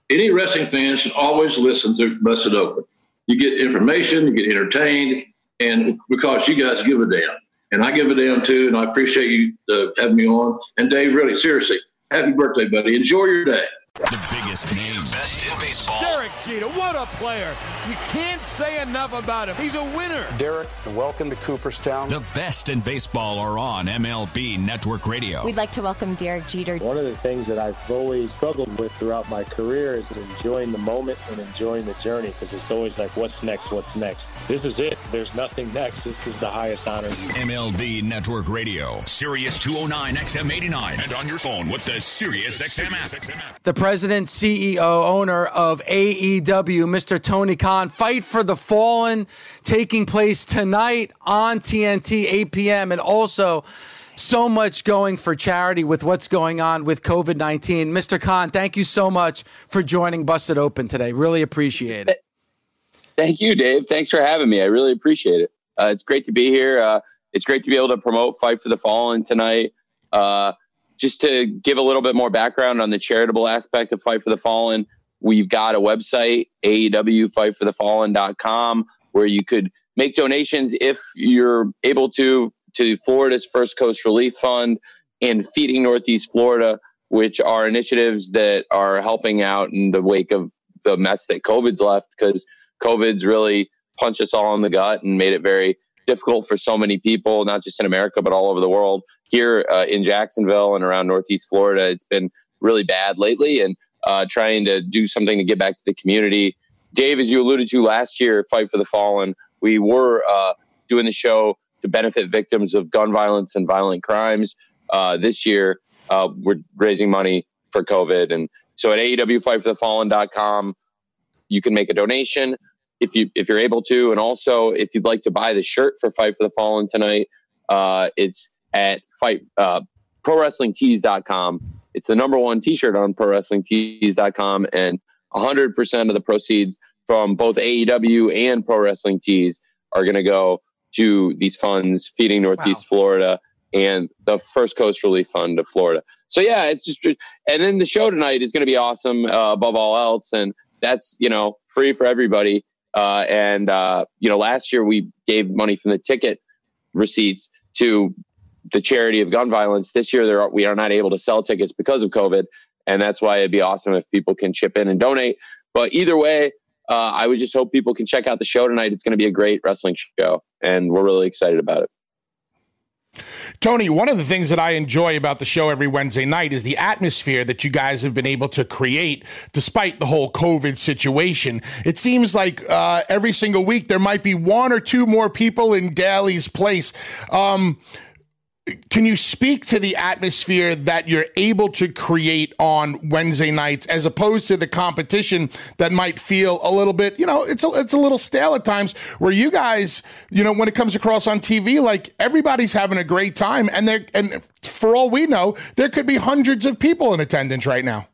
S10: Any wrestling fan should always listen to Busted Open. You get information, you get entertained, and because you guys give a damn. And I give a damn too, and I appreciate you uh, having me on. And Dave, really, seriously, happy birthday, buddy. Enjoy your day.
S11: The biggest name.
S12: Best in baseball.
S13: Derek Jeter, what a player. You can't say enough about him. He's a winner.
S14: Derek, welcome to Cooperstown.
S11: The best in baseball are on MLB Network Radio.
S15: We'd like to welcome Derek Jeter.
S16: One of the things that I've always struggled with throughout my career is enjoying the moment and enjoying the journey because it's always like, what's next? What's next? This is it. There's nothing next. This is the highest honor.
S11: MLB Network Radio, Sirius 209 XM 89, and on your phone with the Sirius XM app.
S2: The president, CEO, owner of AEW, Mr. Tony Khan, Fight for the Fallen, taking place tonight on TNT, 8 p.m. And also, so much going for charity with what's going on with COVID 19. Mr. Khan, thank you so much for joining Busted Open today. Really appreciate it.
S17: Thank you, Dave. Thanks for having me. I really appreciate it. Uh, it's great to be here. Uh, it's great to be able to promote Fight for the Fallen tonight. Uh, just to give a little bit more background on the charitable aspect of Fight for the Fallen, we've got a website, AEWFightForTheFallen.com, where you could make donations if you're able to to Florida's First Coast Relief Fund and Feeding Northeast Florida, which are initiatives that are helping out in the wake of the mess that COVID's left because COVID's really punched us all in the gut and made it very difficult for so many people, not just in America, but all over the world. Here uh, in Jacksonville and around Northeast Florida, it's been really bad lately and uh, trying to do something to get back to the community. Dave, as you alluded to last year, Fight for the Fallen, we were uh, doing the show to benefit victims of gun violence and violent crimes. Uh, this year, uh, we're raising money for COVID. And so at AEWFightForTheFallen.com, you can make a donation if you if you're able to, and also if you'd like to buy the shirt for Fight for the Fallen tonight, uh, it's at fight uh, prowrestlingtees.com. It's the number one T-shirt on prowrestlingtees.com, and 100% of the proceeds from both AEW and Pro Wrestling Tees are going to go to these funds feeding Northeast wow. Florida and the First Coast Relief Fund of Florida. So yeah, it's just, and then the show tonight is going to be awesome uh, above all else, and that's you know free for everybody. Uh, and uh, you know, last year we gave money from the ticket receipts to the charity of gun violence. This year, are, we are not able to sell tickets because of COVID, and that's why it'd be awesome if people can chip in and donate. But either way, uh, I would just hope people can check out the show tonight. It's going to be a great wrestling show, and we're really excited about it.
S3: Tony, one of the things that I enjoy about the show every Wednesday night is the atmosphere that you guys have been able to create despite the whole COVID situation. It seems like uh, every single week there might be one or two more people in Daily's place. Um, can you speak to the atmosphere that you're able to create on Wednesday nights as opposed to the competition that might feel a little bit, you know, it's a, it's a little stale at times where you guys, you know, when it comes across on TV, like everybody's having a great time and there and for all we know, there could be hundreds of people in attendance right now.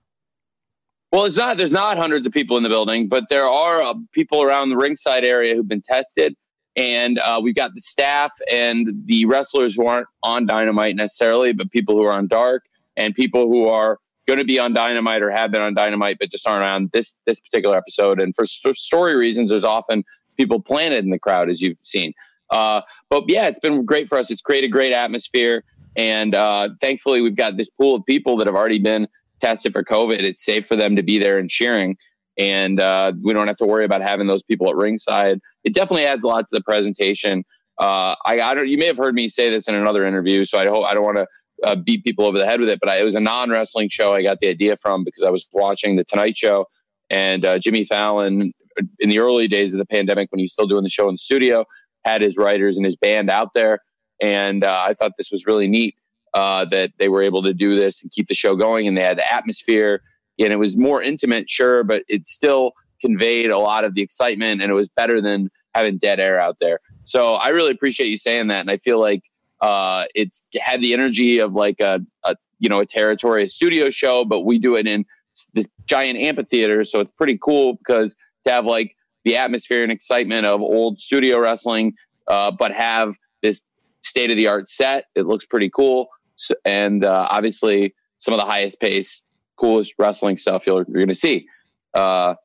S17: Well, it's not. There's not hundreds of people in the building, but there are uh, people around the ringside area who've been tested and uh, we've got the staff and the wrestlers who aren't on Dynamite necessarily, but people who are on Dark and people who are going to be on Dynamite or have been on Dynamite, but just aren't on this this particular episode. And for st- story reasons, there's often people planted in the crowd, as you've seen. Uh, but yeah, it's been great for us. It's created a great atmosphere, and uh, thankfully, we've got this pool of people that have already been tested for COVID. It's safe for them to be there and cheering and uh, we don't have to worry about having those people at ringside. It definitely adds a lot to the presentation. Uh, I, I don't. You may have heard me say this in another interview, so I hope I don't want to uh, beat people over the head with it. But I, it was a non wrestling show. I got the idea from because I was watching the Tonight Show, and uh, Jimmy Fallon in the early days of the pandemic when he was still doing the show in the studio had his writers and his band out there, and uh, I thought this was really neat uh, that they were able to do this and keep the show going, and they had the atmosphere and it was more intimate, sure, but it still conveyed a lot of the excitement, and it was better than having dead air out there. So I really appreciate you saying that, and I feel like uh, it's had the energy of like a, a you know a territory a studio show, but we do it in this giant amphitheater, so it's pretty cool because to have like the atmosphere and excitement of old studio wrestling, uh, but have this state of the art set. It looks pretty cool, so, and uh, obviously some of the highest pace, coolest wrestling stuff you're, you're going to see. Uh,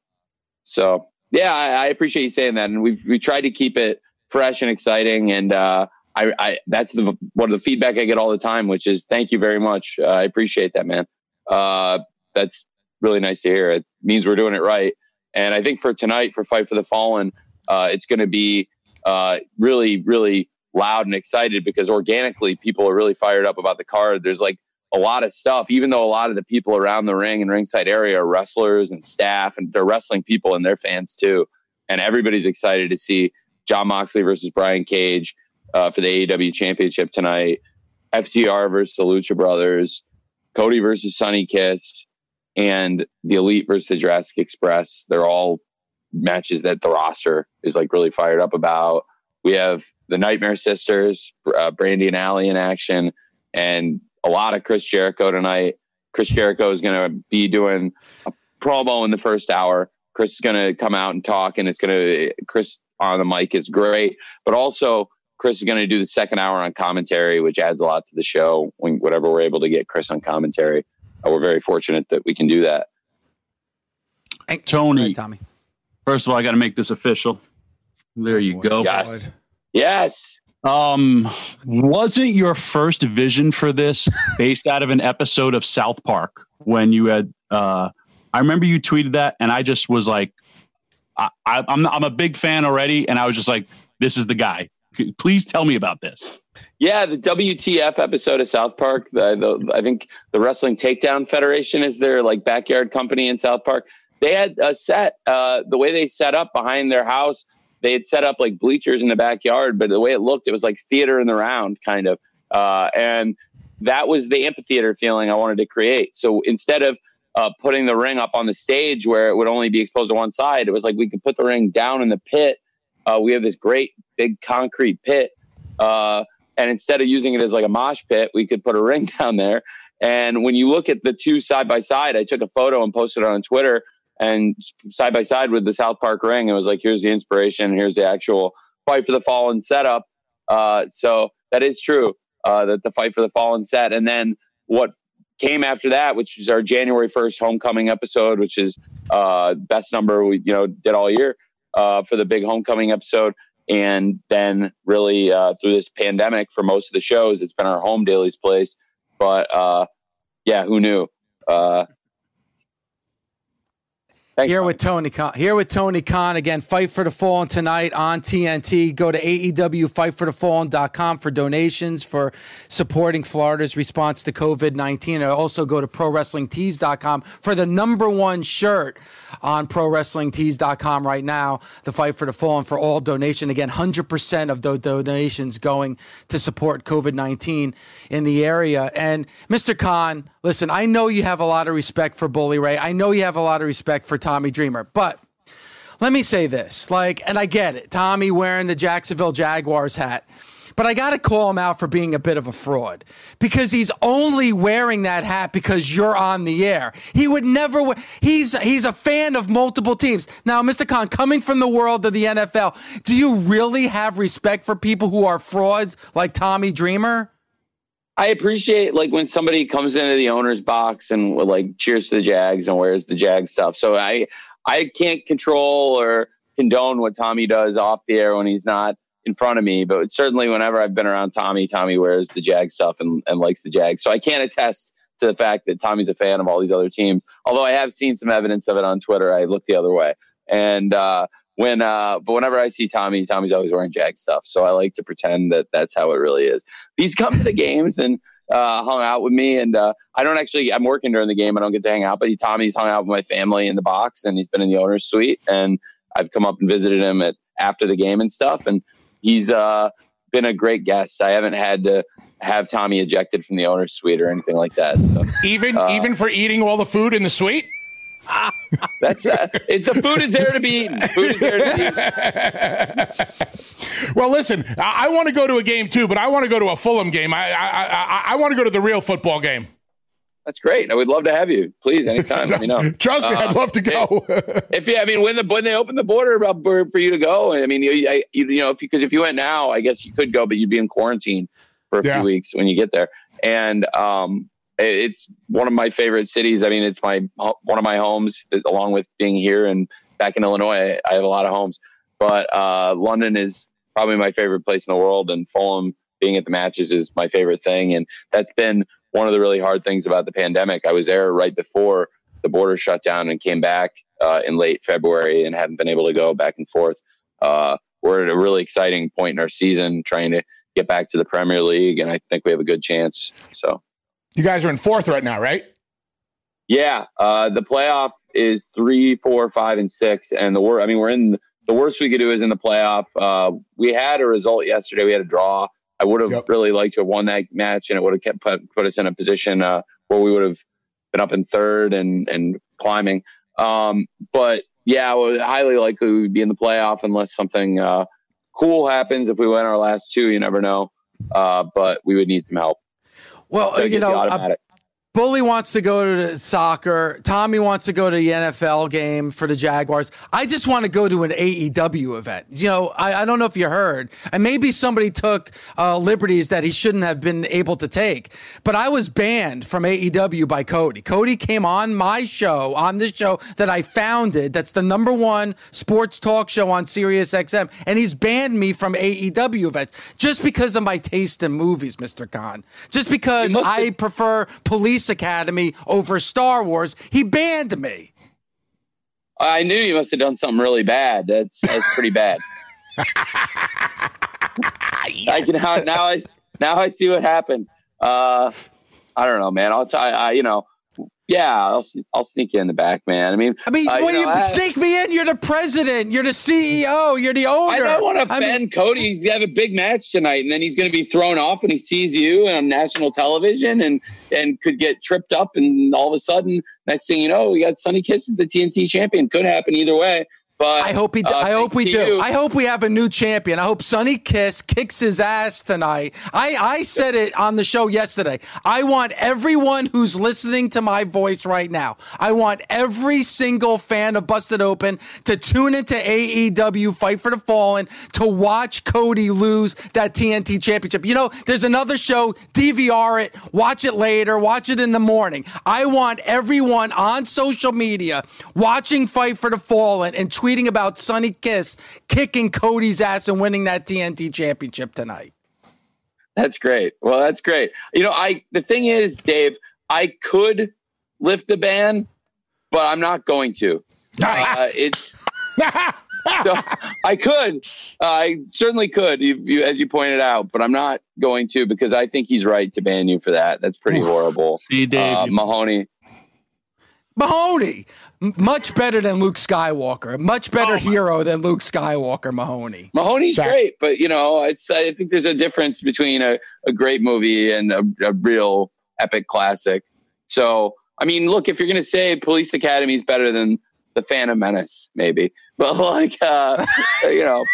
S17: so yeah, I, I, appreciate you saying that, and we've we tried to keep it fresh and exciting, and uh, I, I, that's the one of the feedback I get all the time, which is thank you very much. Uh, I appreciate that, man. Uh, that's really nice to hear. It means we're doing it right. And I think for tonight, for Fight for the Fallen, uh, it's going to be uh, really, really loud and excited because organically people are really fired up about the card. There's like a lot of stuff, even though a lot of the people around the ring and ringside area are wrestlers and staff, and they're wrestling people and their fans too. And everybody's excited to see Jon Moxley versus Brian Cage uh, for the AEW Championship tonight, FTR versus the Lucha Brothers, Cody versus Sonny Kiss, and the Elite versus the Jurassic Express. They're all matches that the roster is like really fired up about. We have the Nightmare Sisters, uh, Brandi and Allie in action, and a lot of Chris Jericho tonight. Chris Jericho is going to be doing a promo in the first hour. Chris is going to come out and talk, and it's going to Chris on the mic is great, but also Chris is going to do the second hour on commentary, which adds a lot to the show. When whatever we're able to get Chris on commentary, uh, we're very fortunate that we can do that.
S5: Hey, Tony, Tommy. First of all, I got to make this official. There you go.
S17: Yes. Yes.
S5: Um, wasn't your first vision for this based out of an episode of South Park when you had? Uh, I remember you tweeted that, and I just was like, I, I, I'm I'm a big fan already, and I was just like, this is the guy. Please tell me about this.
S17: Yeah, the WTF episode of South Park. The, the, I think the Wrestling Takedown Federation is their like backyard company in South Park. They had a set. Uh, the way they set up behind their house, they had set up like bleachers in the backyard, but the way it looked, it was like theater in the round, kind of. Uh, and that was the amphitheater feeling I wanted to create. So instead of uh, putting the ring up on the stage where it would only be exposed to one side, it was like we could put the ring down in the pit. Uh, we have this great big concrete pit uh, and instead of using it as like a mosh pit, we could put a ring down there. And when you look at the two side by side, I took a photo and posted it on Twitter and side by side with the South Park ring. It was like, here's the inspiration, here's the actual fight for the fallen setup. Uh, so that is true uh, that the fight for the fallen set. And then what came after that, which is our January 1st homecoming episode, which is uh, best number we you know did all year uh, for the big homecoming episode. And then, really, uh, through this pandemic, for most of the shows, it's been our home Daily's place. But uh, yeah, who knew?
S2: Thanks, here with Tony Khan. Here with Tony Khan again. Fight for the Fallen tonight on TNT. Go to AEWFightForTheFallen.com for donations for supporting Florida's response to COVID 19. Also go to ProWrestlingTees.com for the number one shirt on ProWrestlingTees.com right now. The Fight for the Fallen for all donation. Again, 100% of those donations going to support COVID 19 in the area. And Mr. Khan, listen, I know you have a lot of respect for Bully Ray. I know you have a lot of respect for Tommy Dreamer. But let me say this like, and I get it, Tommy wearing the Jacksonville Jaguars hat. But I got to call him out for being a bit of a fraud because he's only wearing that hat because you're on the air. He would never. He's he's a fan of multiple teams. Now, Mr. Khan, coming from the world of the NFL, do you really have respect for people who are frauds like Tommy Dreamer?
S17: I appreciate like when somebody comes into the owner's box and like cheers to the Jags and wears the Jag stuff. So I I can't control or condone what Tommy does off the air when he's not in front of me, but certainly whenever I've been around Tommy, Tommy wears the Jag stuff and, and likes the Jag. So I can't attest to the fact that Tommy's a fan of all these other teams. Although I have seen some evidence of it on Twitter, I look the other way. And uh, when uh but whenever I see Tommy, Tommy's always wearing Jag stuff. So I like to pretend that that's how it really is. He's come to the games and uh, hung out with me, and uh, I don't actually. I'm working during the game. I don't get to hang out, but he, Tommy's hung out with my family in the box, and he's been in the owner's suite, and I've come up and visited him at after the game and stuff, and he's uh, been a great guest. I haven't had to have Tommy ejected from the owner's suite or anything like that. So,
S3: even uh, even for eating all the food in the suite.
S17: That's uh, it's the food is there to be eaten. Food is there to be eaten.
S3: Well, listen, I, I want to go to a game too, but I want to go to a Fulham game. I I, I, I want to go to the real football game.
S17: That's great. I would love to have you. Please, anytime. let me know.
S3: Trust me, I'd
S17: Uh,
S3: love to go.
S17: If, if you, I mean, when the when they open the border for, for you to go, I mean, you, I, you, you know, if because if you went now, I guess you could go, but you'd be in quarantine for a
S3: Yeah.
S17: few weeks when you get there. And um, it's one of my favorite cities. I mean, it's my one of my homes, along with being here and back in Illinois. I have a lot of homes, but uh, London is probably my favorite place in the world, and Fulham being at the matches is my favorite thing. And that's been one of the really hard things about the pandemic. I was there right before the border shut down and came back uh, in late February and haven't been able to go back and forth. Uh, we're at a really exciting point in our season, trying to get back to the Premier League, and I think we have a good chance. So.
S3: You guys are in fourth right now, right?
S17: Yeah, uh, the playoff is three, four, five, and six, and the worst. I mean, we're in the worst we could do is in the playoff. Uh, we had a result yesterday. We had a draw. I would have really liked to have won that match, and it would have kept put, put us in a position uh, where we would have been up in third and and climbing. Um, but yeah, well, highly likely we'd be in the playoff unless something uh, cool happens. If we win our last two, you never know. Uh, but we would need some help.
S2: Well,
S17: to
S2: you know,
S17: automatic.
S2: Bully wants to go to soccer. Tommy wants to go to the NFL game for the Jaguars. I just want to go to an AEW event. You know, I, I don't know if you heard, and maybe somebody took uh, liberties that he shouldn't have been able to take. But I was banned from AEW by Cody. Cody came on my show, on this show that I founded. That's the number one sports talk show on Sirius XM, and he's banned me from AEW events just because of my taste in movies, Mr. Khan. Just because I prefer Police Academy over Star Wars, he banned me.
S17: I knew you must have done something really bad. That's that's pretty bad. I can now, now I now I see what happened. Uh, I don't know, man. I'll try. I, you know, yeah, I'll I'll sneak you in the back, man. I mean,
S2: I mean,
S17: uh,
S2: when you,
S17: know, I-
S2: sneak me in, you're the president, you're the CEO, you're the owner.
S17: I don't want to
S2: I mean-
S17: offend Cody. He's gonna have a big match tonight, and then he's going to be thrown off, and he sees you on national television, and and could get tripped up, and all of a sudden, next thing you know, we got Sonny Kiss as the TNT champion. Could happen either way. But
S2: I hope he.
S17: uh,
S2: I hope we do.
S17: you-
S2: I hope we have a new champion. I hope Sonny Kiss kicks his ass tonight. I I said it on the show yesterday. I want everyone who's listening to my voice right now. I want every single fan of Busted Open to tune into AEW Fight for the Fallen to watch Cody lose that TNT championship. You know, there's another show. DVR it. Watch it later. Watch it in the morning. I want everyone on social media watching Fight for the Fallen and tweeting about Sonny Kiss kicking Cody's ass and winning that TNT championship tonight.
S17: That's great. Well, that's great. You know, I the thing is, Dave, I could lift the ban, but I'm not going to. Uh, it's so, I could. Uh, I certainly could, you, you, as you pointed out, but I'm not going to because I think he's right to ban you for that. That's pretty horrible.
S5: See, Dave,
S17: uh,
S5: you-
S17: Mahoney.
S2: Mahoney, M- much better than Luke Skywalker. Much better oh, hero than Luke Skywalker, Mahoney.
S17: Mahoney's great, but you know, it's I think there's a difference between a, a great movie and a, a real epic classic. So, I mean, look, if you're going to say Police Academy is better than The Phantom Menace, maybe, but like, uh, you know,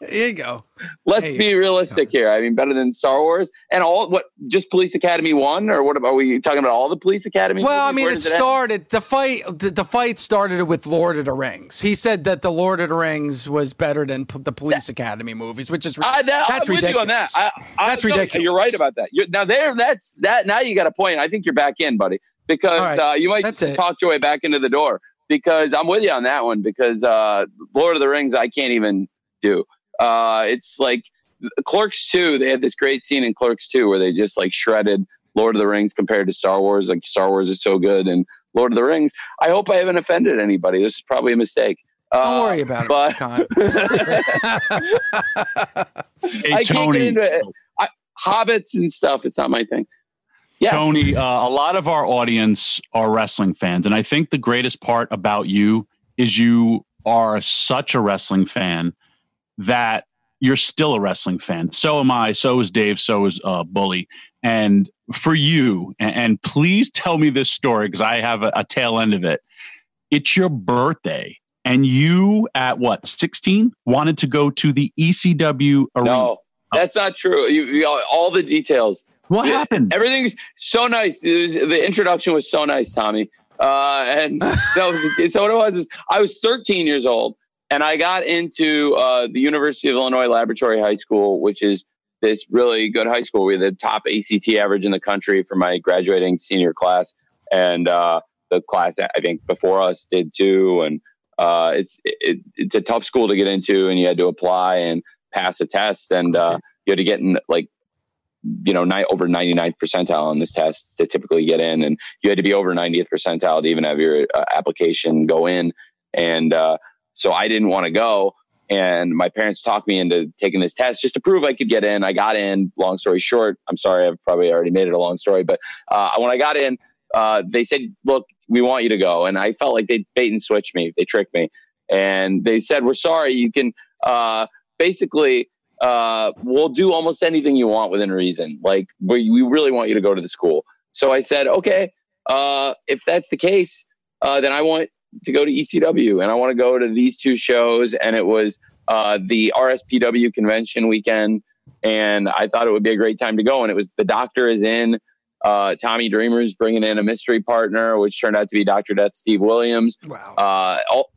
S2: there you go.
S17: Let's be realistic here. I mean, better than Star Wars and all. What just Police Academy one, or what are we talking about? All the Police Academy?
S2: Well, I mean, it started the fight. The, the fight started with Lord of the Rings. He said that the Lord of the Rings was better than p- the Police Academy movies, which is
S17: I, that,
S2: that's
S17: I'm with
S2: ridiculous.
S17: you on that. I, I,
S2: That's ridiculous.
S17: You're right about that. You're, now there, that's that. Now you got a point. I think you're back in, buddy, because
S2: right,
S17: uh, you might talk your way back into the door. Because I'm with you on that one. Because uh, Lord of the Rings, I can't even do. Uh, it's like Clerks 2. They had this great scene in Clerks 2 where they just like shredded Lord of the Rings compared to Star Wars. Like Star Wars is so good, and Lord of the Rings. I hope I haven't offended anybody. This is probably a mistake.
S2: Don't
S17: Uh,
S2: worry about it,
S17: but
S2: Con.
S5: Hey,
S17: I can't get into it. I, hobbits and stuff. It's not my thing. Yeah.
S5: Tony, uh, a lot of our audience are wrestling fans. And I think the greatest part about you is you are such a wrestling fan that you're still a wrestling fan. So am I. So is Dave. So is uh, Bully. And for you, and, and please tell me this story because I have a, a tail end of it. it's your birthday and you at what 16 wanted to go to the ECW arena.
S17: No, that's not true. You, you all the details.
S5: What
S17: Yeah,
S5: happened?
S17: Everything's so nice. Was, the introduction was so nice, Tommy. Uh, and no, so what it was is I was 13 years old and I got into uh, the University of Illinois Laboratory High School, which is this really good high school. We had the top ACT average in the country for my graduating senior class, and uh, the class I think before us did too. And uh, it's it, it's a tough school to get into, and you had to apply and pass a test, and uh, you had to get in like you know, ni- over 99th percentile on this test to typically get in. And you had to be over 90th percentile to even have your uh, application go in. And uh, so I didn't want to go. And my parents talked me into taking this test just to prove I could get in. I got in. Long story short, I'm sorry, I've probably already made it a long story. But uh, when I got in, uh, they said, "Look, we want you to go." And I felt like they bait and switched me. They tricked me, and they said, "We're sorry. You can uh, basically." Uh, we'll do almost anything you want within reason. Like we, we really want you to go to the school. So I said, okay, uh, if that's the case, uh, then I want to go to ECW and I want to go to these two shows. And it was uh, the RSPW convention weekend. And I thought it would be a great time to go. And it was the doctor is in. Uh, Tommy Dreamer's bringing in a mystery partner, which turned out to be Dr. Death Steve Williams.
S2: Wow.
S17: Uh, all,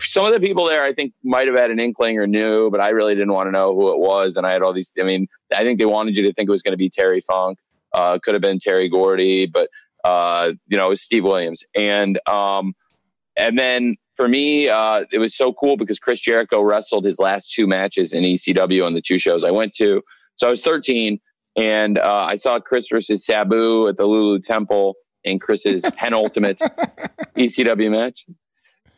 S17: some of the people there I think might have had an inkling or knew, but I really didn't want to know who it was. And I had all these, I mean, I think they wanted you to think it was going to be Terry Funk. Uh, could have been Terry Gordy, but, uh, you know, it was Steve Williams. And, um, and then for me, uh, it was so cool because Chris Jericho wrestled his last two matches in ECW on the two shows I went to. So I was 13 and, uh, I saw Chris versus Sabu at the Lulu Temple in Chris's penultimate ECW match.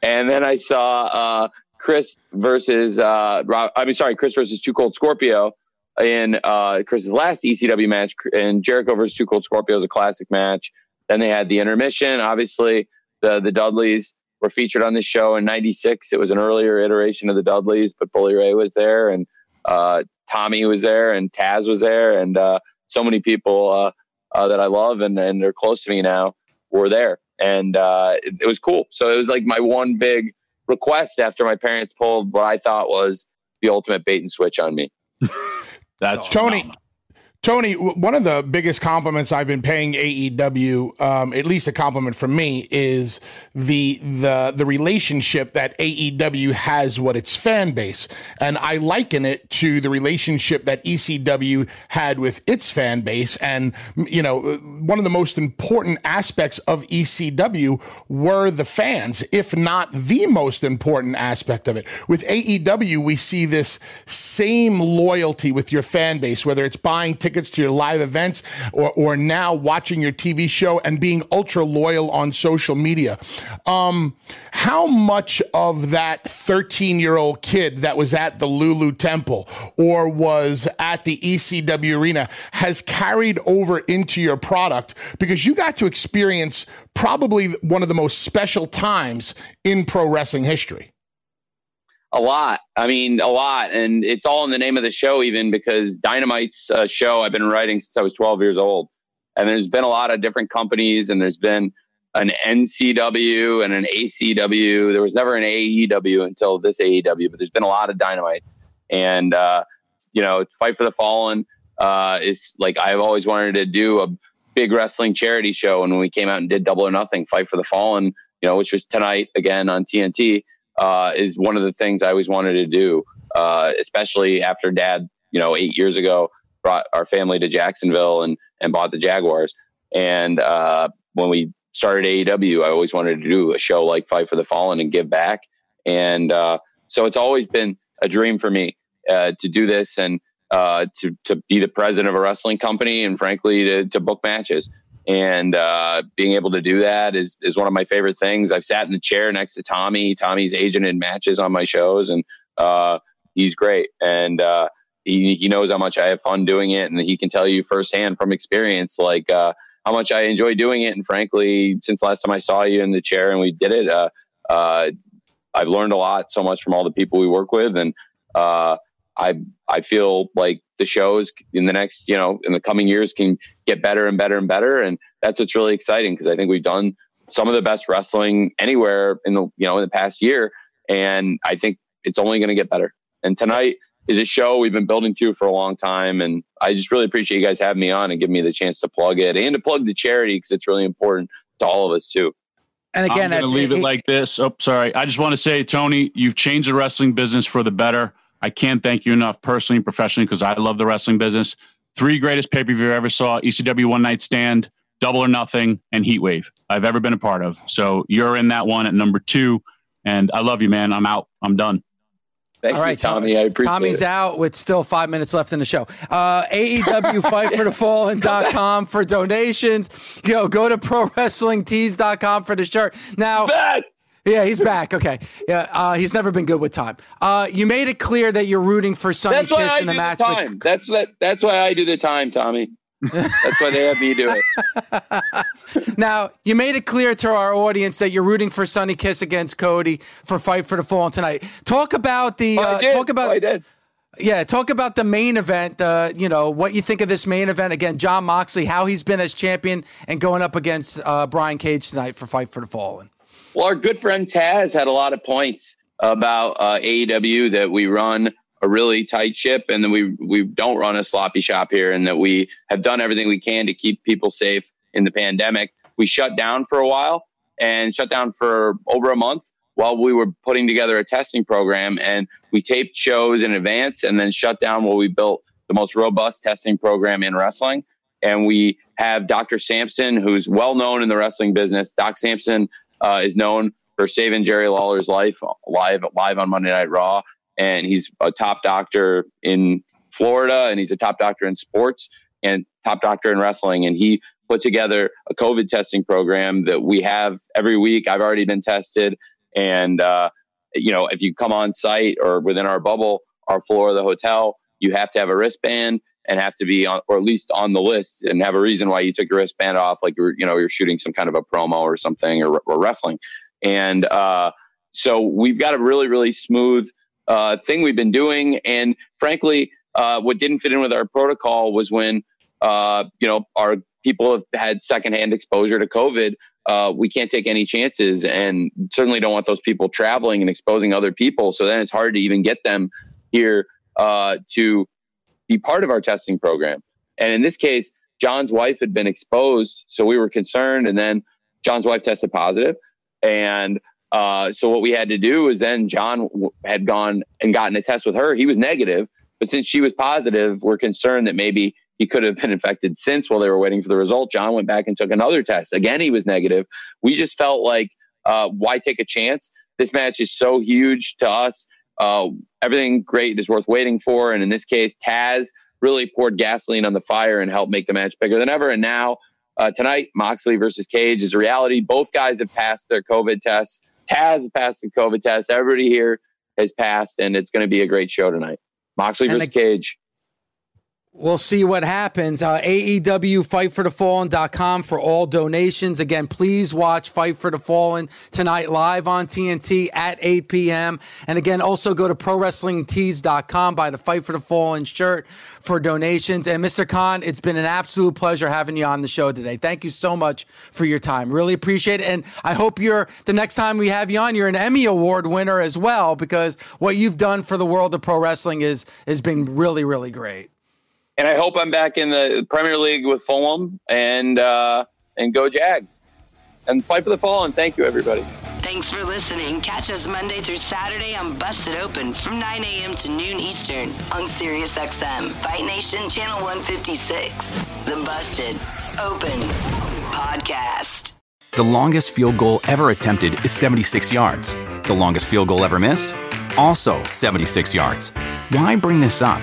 S17: And then I saw uh, Chris versus uh, Rob, I mean, sorry, Chris versus Two Cold Scorpio in uh, Chris's last ECW match, and Jericho versus Two Cold Scorpio is a classic match. Then they had the intermission. Obviously, the the Dudleys were featured on this show in '96. It was an earlier iteration of the Dudleys, but Bully Ray was there, and uh, Tommy was there, and Taz was there, and uh, so many people uh, uh, that I love and and they're close to me now were there and uh, it, it was cool. So it was like my one big request after my parents pulled what I thought was the ultimate bait and switch on me.
S5: That's
S3: Tony. Tony, one of the biggest compliments I've been paying AEW, um, at least a compliment from me, is the the the relationship that AEW has with its fan base, and I liken it to the relationship that ECW had with its fan base. And you know, one of the most important aspects of ECW were the fans, if not the most important aspect of it. With AEW, we see this same loyalty with your fan base, whether it's buying tickets to your live events or, or now watching your TV show and being ultra loyal on social media. Um, how much of that 13 year old kid that was at the Lulu Temple or was at the ECW Arena has carried over into your product because you got to experience probably one of the most special times in pro wrestling history?
S17: A lot. I mean, a lot. And it's all in the name of the show, even because Dynamite's a show I've been writing since I was 12 years old. And there's been a lot of different companies, and there's been an NCW and an ACW. There was never an AEW until this AEW, but there's been a lot of Dynamites. And, uh, you know, Fight for the Fallen uh, is like I've always wanted to do a big wrestling charity show. And when we came out and did Double or Nothing, Fight for the Fallen, you know, which was tonight again on TNT, uh, is one of the things I always wanted to do, uh, especially after dad, you know, eight years ago brought our family to Jacksonville and, and bought the Jaguars. And uh, when we started AEW, I always wanted to do a show like Fight for the Fallen and give back. And uh, so it's always been a dream for me uh, to do this and uh, to, to be the president of a wrestling company and frankly to, to book matches. And uh, being able to do that is, is one of my favorite things. I've sat in the chair next to Tommy. Tommy's agent in matches on my shows, and uh, he's great. And uh, he, he knows how much I have fun doing it, and he can tell you firsthand from experience, like uh, how much I enjoy doing it. And frankly, since last time I saw you in the chair and we did it, uh, uh, I've learned a lot, so much from all the people we work with, and I I feel like the shows in the next you know in the coming years can get better and better and better, and that's what's really exciting because I think we've done some of the best wrestling anywhere in the you know in the past year, and I think it's only going to get better. And tonight is a show we've been building to for a long time, and I just really appreciate you guys having me on and giving me the chance to plug it and to plug the charity because it's really important to all of us too.
S2: And again,
S5: I'm going to leave it, it like this. Oh, sorry. I just want to say, Tony, you've changed the wrestling business for the better. I can't thank you enough personally and professionally because I love the wrestling business. Three greatest pay per view I ever saw ECW One Night Stand, Double or Nothing, and Heat Wave I've ever been a part of. So you're in that one at number two. And I love you, man. I'm out. I'm done.
S17: Thank All right, you, Tommy. I appreciate
S2: Tommy's
S17: it.
S2: out with still five minutes left in the show. Uh, AEW Fight for the Fallen.com for donations. You know, go to ProWrestlingTees.com for the shirt. Now,
S17: back.
S2: Yeah, he's back. Okay. Yeah, uh, he's never been good with time. Uh, you made it clear that you're rooting for Sonny
S17: that's
S2: Kiss in the match.
S17: The with... That's that, That's why I do the time, Tommy. That's why they have me do
S2: it. now, you made it clear to our audience that you're rooting for Sonny Kiss against Cody for Fight for the Fallen tonight. Talk about the.
S17: Oh, uh,
S2: talk about.
S17: Oh, I did.
S2: Yeah, talk about the main event. Uh, you know what you think of this main event again. Jon Moxley, how he's been as champion, and going up against uh, Brian Cage tonight for Fight for the Fallen.
S17: Well, our good friend Taz had a lot of points about uh, AEW that we run a really tight ship and that we we don't run a sloppy shop here and that we have done everything we can to keep people safe in the pandemic. We shut down for a while and shut down for over a month while we were putting together a testing program and we taped shows in advance and then shut down while we built the most robust testing program in wrestling. And we have Dr. Sampson, who's well known in the wrestling business. Doc Sampson uh, is known for saving Jerry Lawler's life live live on Monday Night Raw, and he's a top doctor in Florida, and he's a top doctor in sports and top doctor in wrestling, and he put together a COVID testing program that we have every week. I've already been tested, and uh, you know, if you come on site or within our bubble, our floor of the hotel, you have to have a wristband and have to be on, or at least on the list, and have a reason why you took your wristband off, like you're, you know, you're shooting some kind of a promo or something, or, or wrestling. And uh, so we've got a really, really smooth uh, thing we've been doing. And frankly, uh, what didn't fit in with our protocol was when uh, you know our people have had secondhand exposure to COVID. Uh, we can't take any chances, and certainly don't want those people traveling and exposing other people. So then it's hard to even get them here uh, to be part of our testing program. And in this case, John's wife had been exposed, so we were concerned. And then John's wife tested positive, and uh, so what we had to do was then John had gone and gotten a test with her. He was negative, but since she was positive, we're concerned that maybe he could have been infected since while they were waiting for the result. John went back and took another test. Again, he was negative. We just felt like, uh, why take a chance? This match is so huge to us uh, everything great is worth waiting for. And in this case, Taz really poured gasoline on the fire and helped make the match bigger than ever. And now, uh, tonight, Moxley versus Cage is a reality. Both guys have passed their COVID tests. Taz passed the COVID test. Everybody here has passed, and it's going to be a great show tonight. Moxley and versus the, Cage.
S2: We'll see what happens. Uh, AEW fightforthefallen.com for the Fallen for all donations. Again, please watch Fight for the Fallen tonight live on TNT at 8 p.m. And again, also go to prowrestlingtees.com, buy the Fight for the Fallen shirt for donations. And Mr. Khan, it's been an absolute pleasure having you on the show today. Thank you so much for your time. Really appreciate it. And I hope you're the next time we have you on, you're an Emmy Award winner as well, because what you've done for the world of pro wrestling is has been really, really great
S17: and I hope I'm back in the Premier League with Fulham and uh, and go Jags and fight for the fallen. Thank you, everybody.
S1: Thanks for listening. Catch us Monday through Saturday on Busted Open from 9 a.m. to noon Eastern on Sirius XM, Fight Nation Channel 156. The Busted Open Podcast.
S12: The longest field goal ever attempted is 76 yards. The longest field goal ever missed? Also 76 yards. Why bring this up?